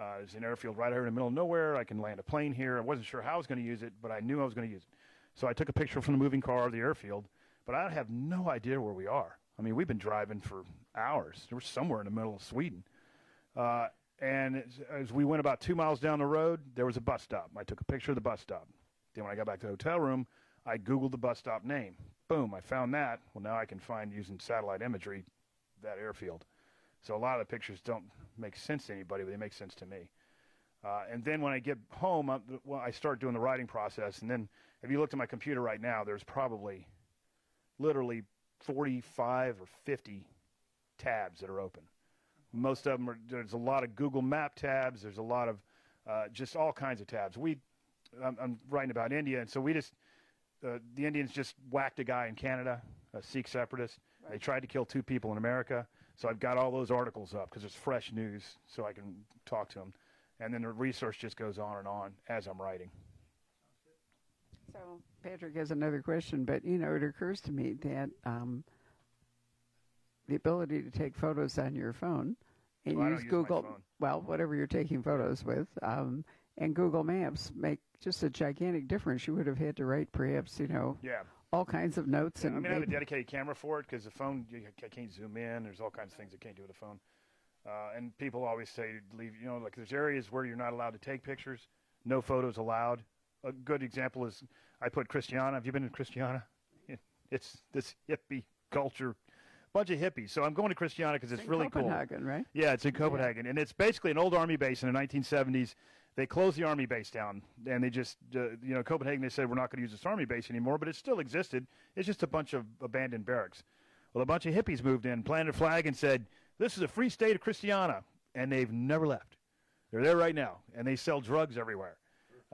Uh, there's an airfield right here in the middle of nowhere. I can land a plane here. I wasn't sure how I was going to use it, but I knew I was going to use it. So I took a picture from the moving car of the airfield, but I have no idea where we are. I mean, we've been driving for hours. We're somewhere in the middle of Sweden. Uh, and as, as we went about two miles down the road, there was a bus stop. I took a picture of the bus stop. Then when I got back to the hotel room, I Googled the bus stop name. Boom, I found that. Well, now I can find using satellite imagery that airfield. So a lot of the pictures don't make sense to anybody, but they make sense to me. Uh, and then when I get home, I, well, I start doing the writing process. And then if you look at my computer right now, there's probably literally 45 or 50 tabs that are open. Most of them are, there's a lot of Google Map tabs. There's a lot of uh, just all kinds of tabs. We, I'm, I'm writing about India, and so we just, uh, the Indians just whacked a guy in Canada, a Sikh separatist. They tried to kill two people in America. So I've got all those articles up because it's fresh news, so I can talk to them. And then the research just goes on and on as I'm writing. so Patrick has another question, but you know, it occurs to me that um, the ability to take photos on your phone and Well, use use Google, well, whatever you're taking photos with, um, and Google Maps make just a gigantic difference. You would have had to write perhaps, you know, Yeah. All kinds of notes Yeah, and I mean, I have a dedicated camera for it because the phone, you, I can't zoom in. There's all kinds of things I can't do with a phone. Uh, and people always say, leave, you know, like there's areas where you're not allowed to take pictures, no photos allowed. A good example is I put Christiania. Have you been to Christiania? It's this hippie culture, bunch of hippies. So I'm going to Christiania because it's in really cool. Copenhagen, right? Yeah, it's in Copenhagen, and it's basically an old army base in the 1970s. They closed the army base down, and they just, uh, you know, Copenhagen. They said we're not going to use this army base anymore, but it still existed. It's just a bunch of abandoned barracks. Well, a bunch of hippies moved in, planted a flag, and said, "This is a free state of Christiania," and they've never left. They're there right now, and they sell drugs everywhere.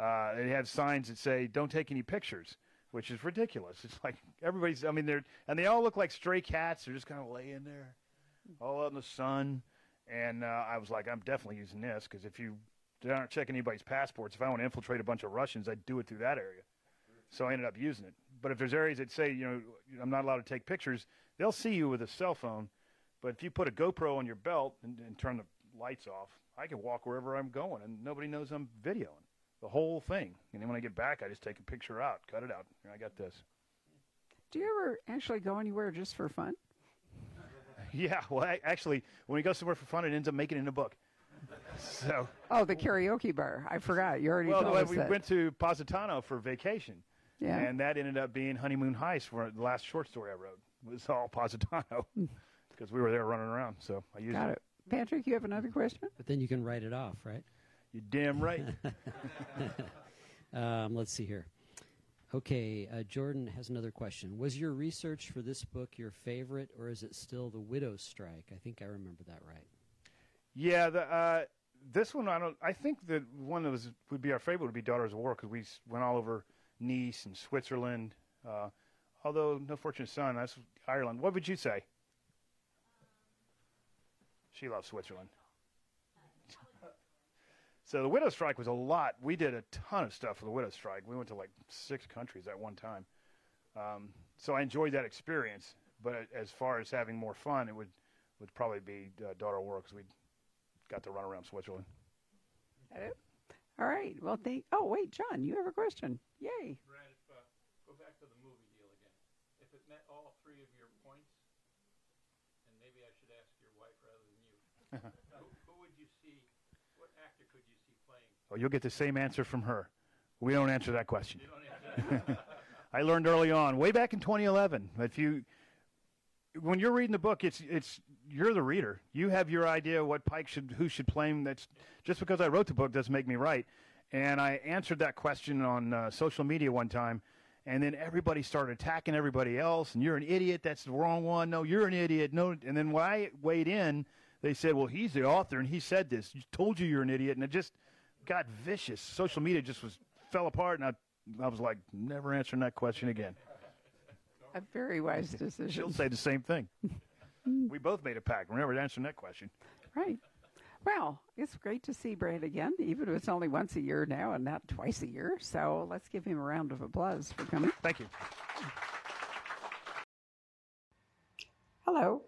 Uh, they have signs that say, "Don't take any pictures," which is ridiculous. It's like everybody's. I mean, they're and they all look like stray cats. They're just kind of laying there, all out in the sun. And uh, I was like, I'm definitely using this because if you aren't checking anybody's passports, if I want to infiltrate a bunch of Russians, I'd do it through that area. So I ended up using it. But if there's areas that say, you know, I'm not allowed to take pictures, they'll see you with a cell phone. But if you put a GoPro on your belt and, and turn the lights off, I can walk wherever I'm going, and nobody knows I'm videoing the whole thing. And then when I get back, I just take a picture out, cut it out. Here, I got this. Do you ever actually go anywhere just for fun? Yeah, well, I, actually, when we go somewhere for fun, it ends up making it in a book. So, Oh, the karaoke bar. I forgot. You already well, told the- us we that. went to Positano for vacation, yeah. and that ended up being Honeymoon Heist, for the last short story I wrote was all Positano because we were there running around. So I used Got it. Patrick, you have another question? But then you can write it off, right? You damn right. Um, let's see here. Okay, uh, Jordan has another question. Was your research for this book your favorite, or is it still the widow's strike? I think I remember that right. yeah, the, uh, this one I don't. I think the one that was would be our favorite would be Daughters of War because we went all over Nice and Switzerland. Uh, although No Fortunate Son, that's Ireland. What would you say? She loves Switzerland. So the widow strike was a lot. We did a ton of stuff for the widow strike. We went to like six countries at one time. Um, so I enjoyed that experience. But as far as having more fun, it would would probably be uh, Daughter of War because we got to run around Switzerland. That it? All right. Well, thank. Oh, wait, John, you have a question. Yay. Brad, if, uh, go back to the movie deal again. If it met all three of your points, and maybe I should ask your wife rather than you, who, who would you see? What actor could you see playing? Oh, you'll get the same answer from her. We don't answer that question. You don't answer. I learned early on, way back in 2011, if you when you're reading the book, it's it's you're the reader. You have your idea what Pike should who should play him. That's just because I wrote the book doesn't make me right. And I answered that question on uh, social media one time, and then everybody started attacking everybody else. And you're an idiot. That's the wrong one. No, you're an idiot. No. And then when I weighed in, they said, "Well, he's the author, and he said this. He told you you're an idiot." And it just got vicious. Social media just was fell apart, and I I was like, never answering that question again. A very wise decision. She'll say the same thing. Mm. we both made a pact. We're never answering that question. Right. Well, it's great to see Brad again, even if it's only once a year now and not twice a year. So let's give him a round of applause for coming. Thank you. Hello.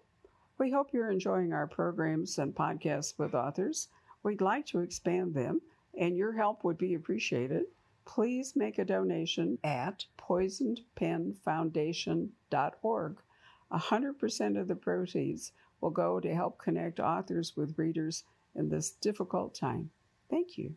We hope you're enjoying our programs and podcasts with authors. We'd like to expand them, and your help would be appreciated. Please make a donation at poisonedpenfoundation.org. 100% of the proceeds will go to help connect authors with readers in this difficult time. Thank you.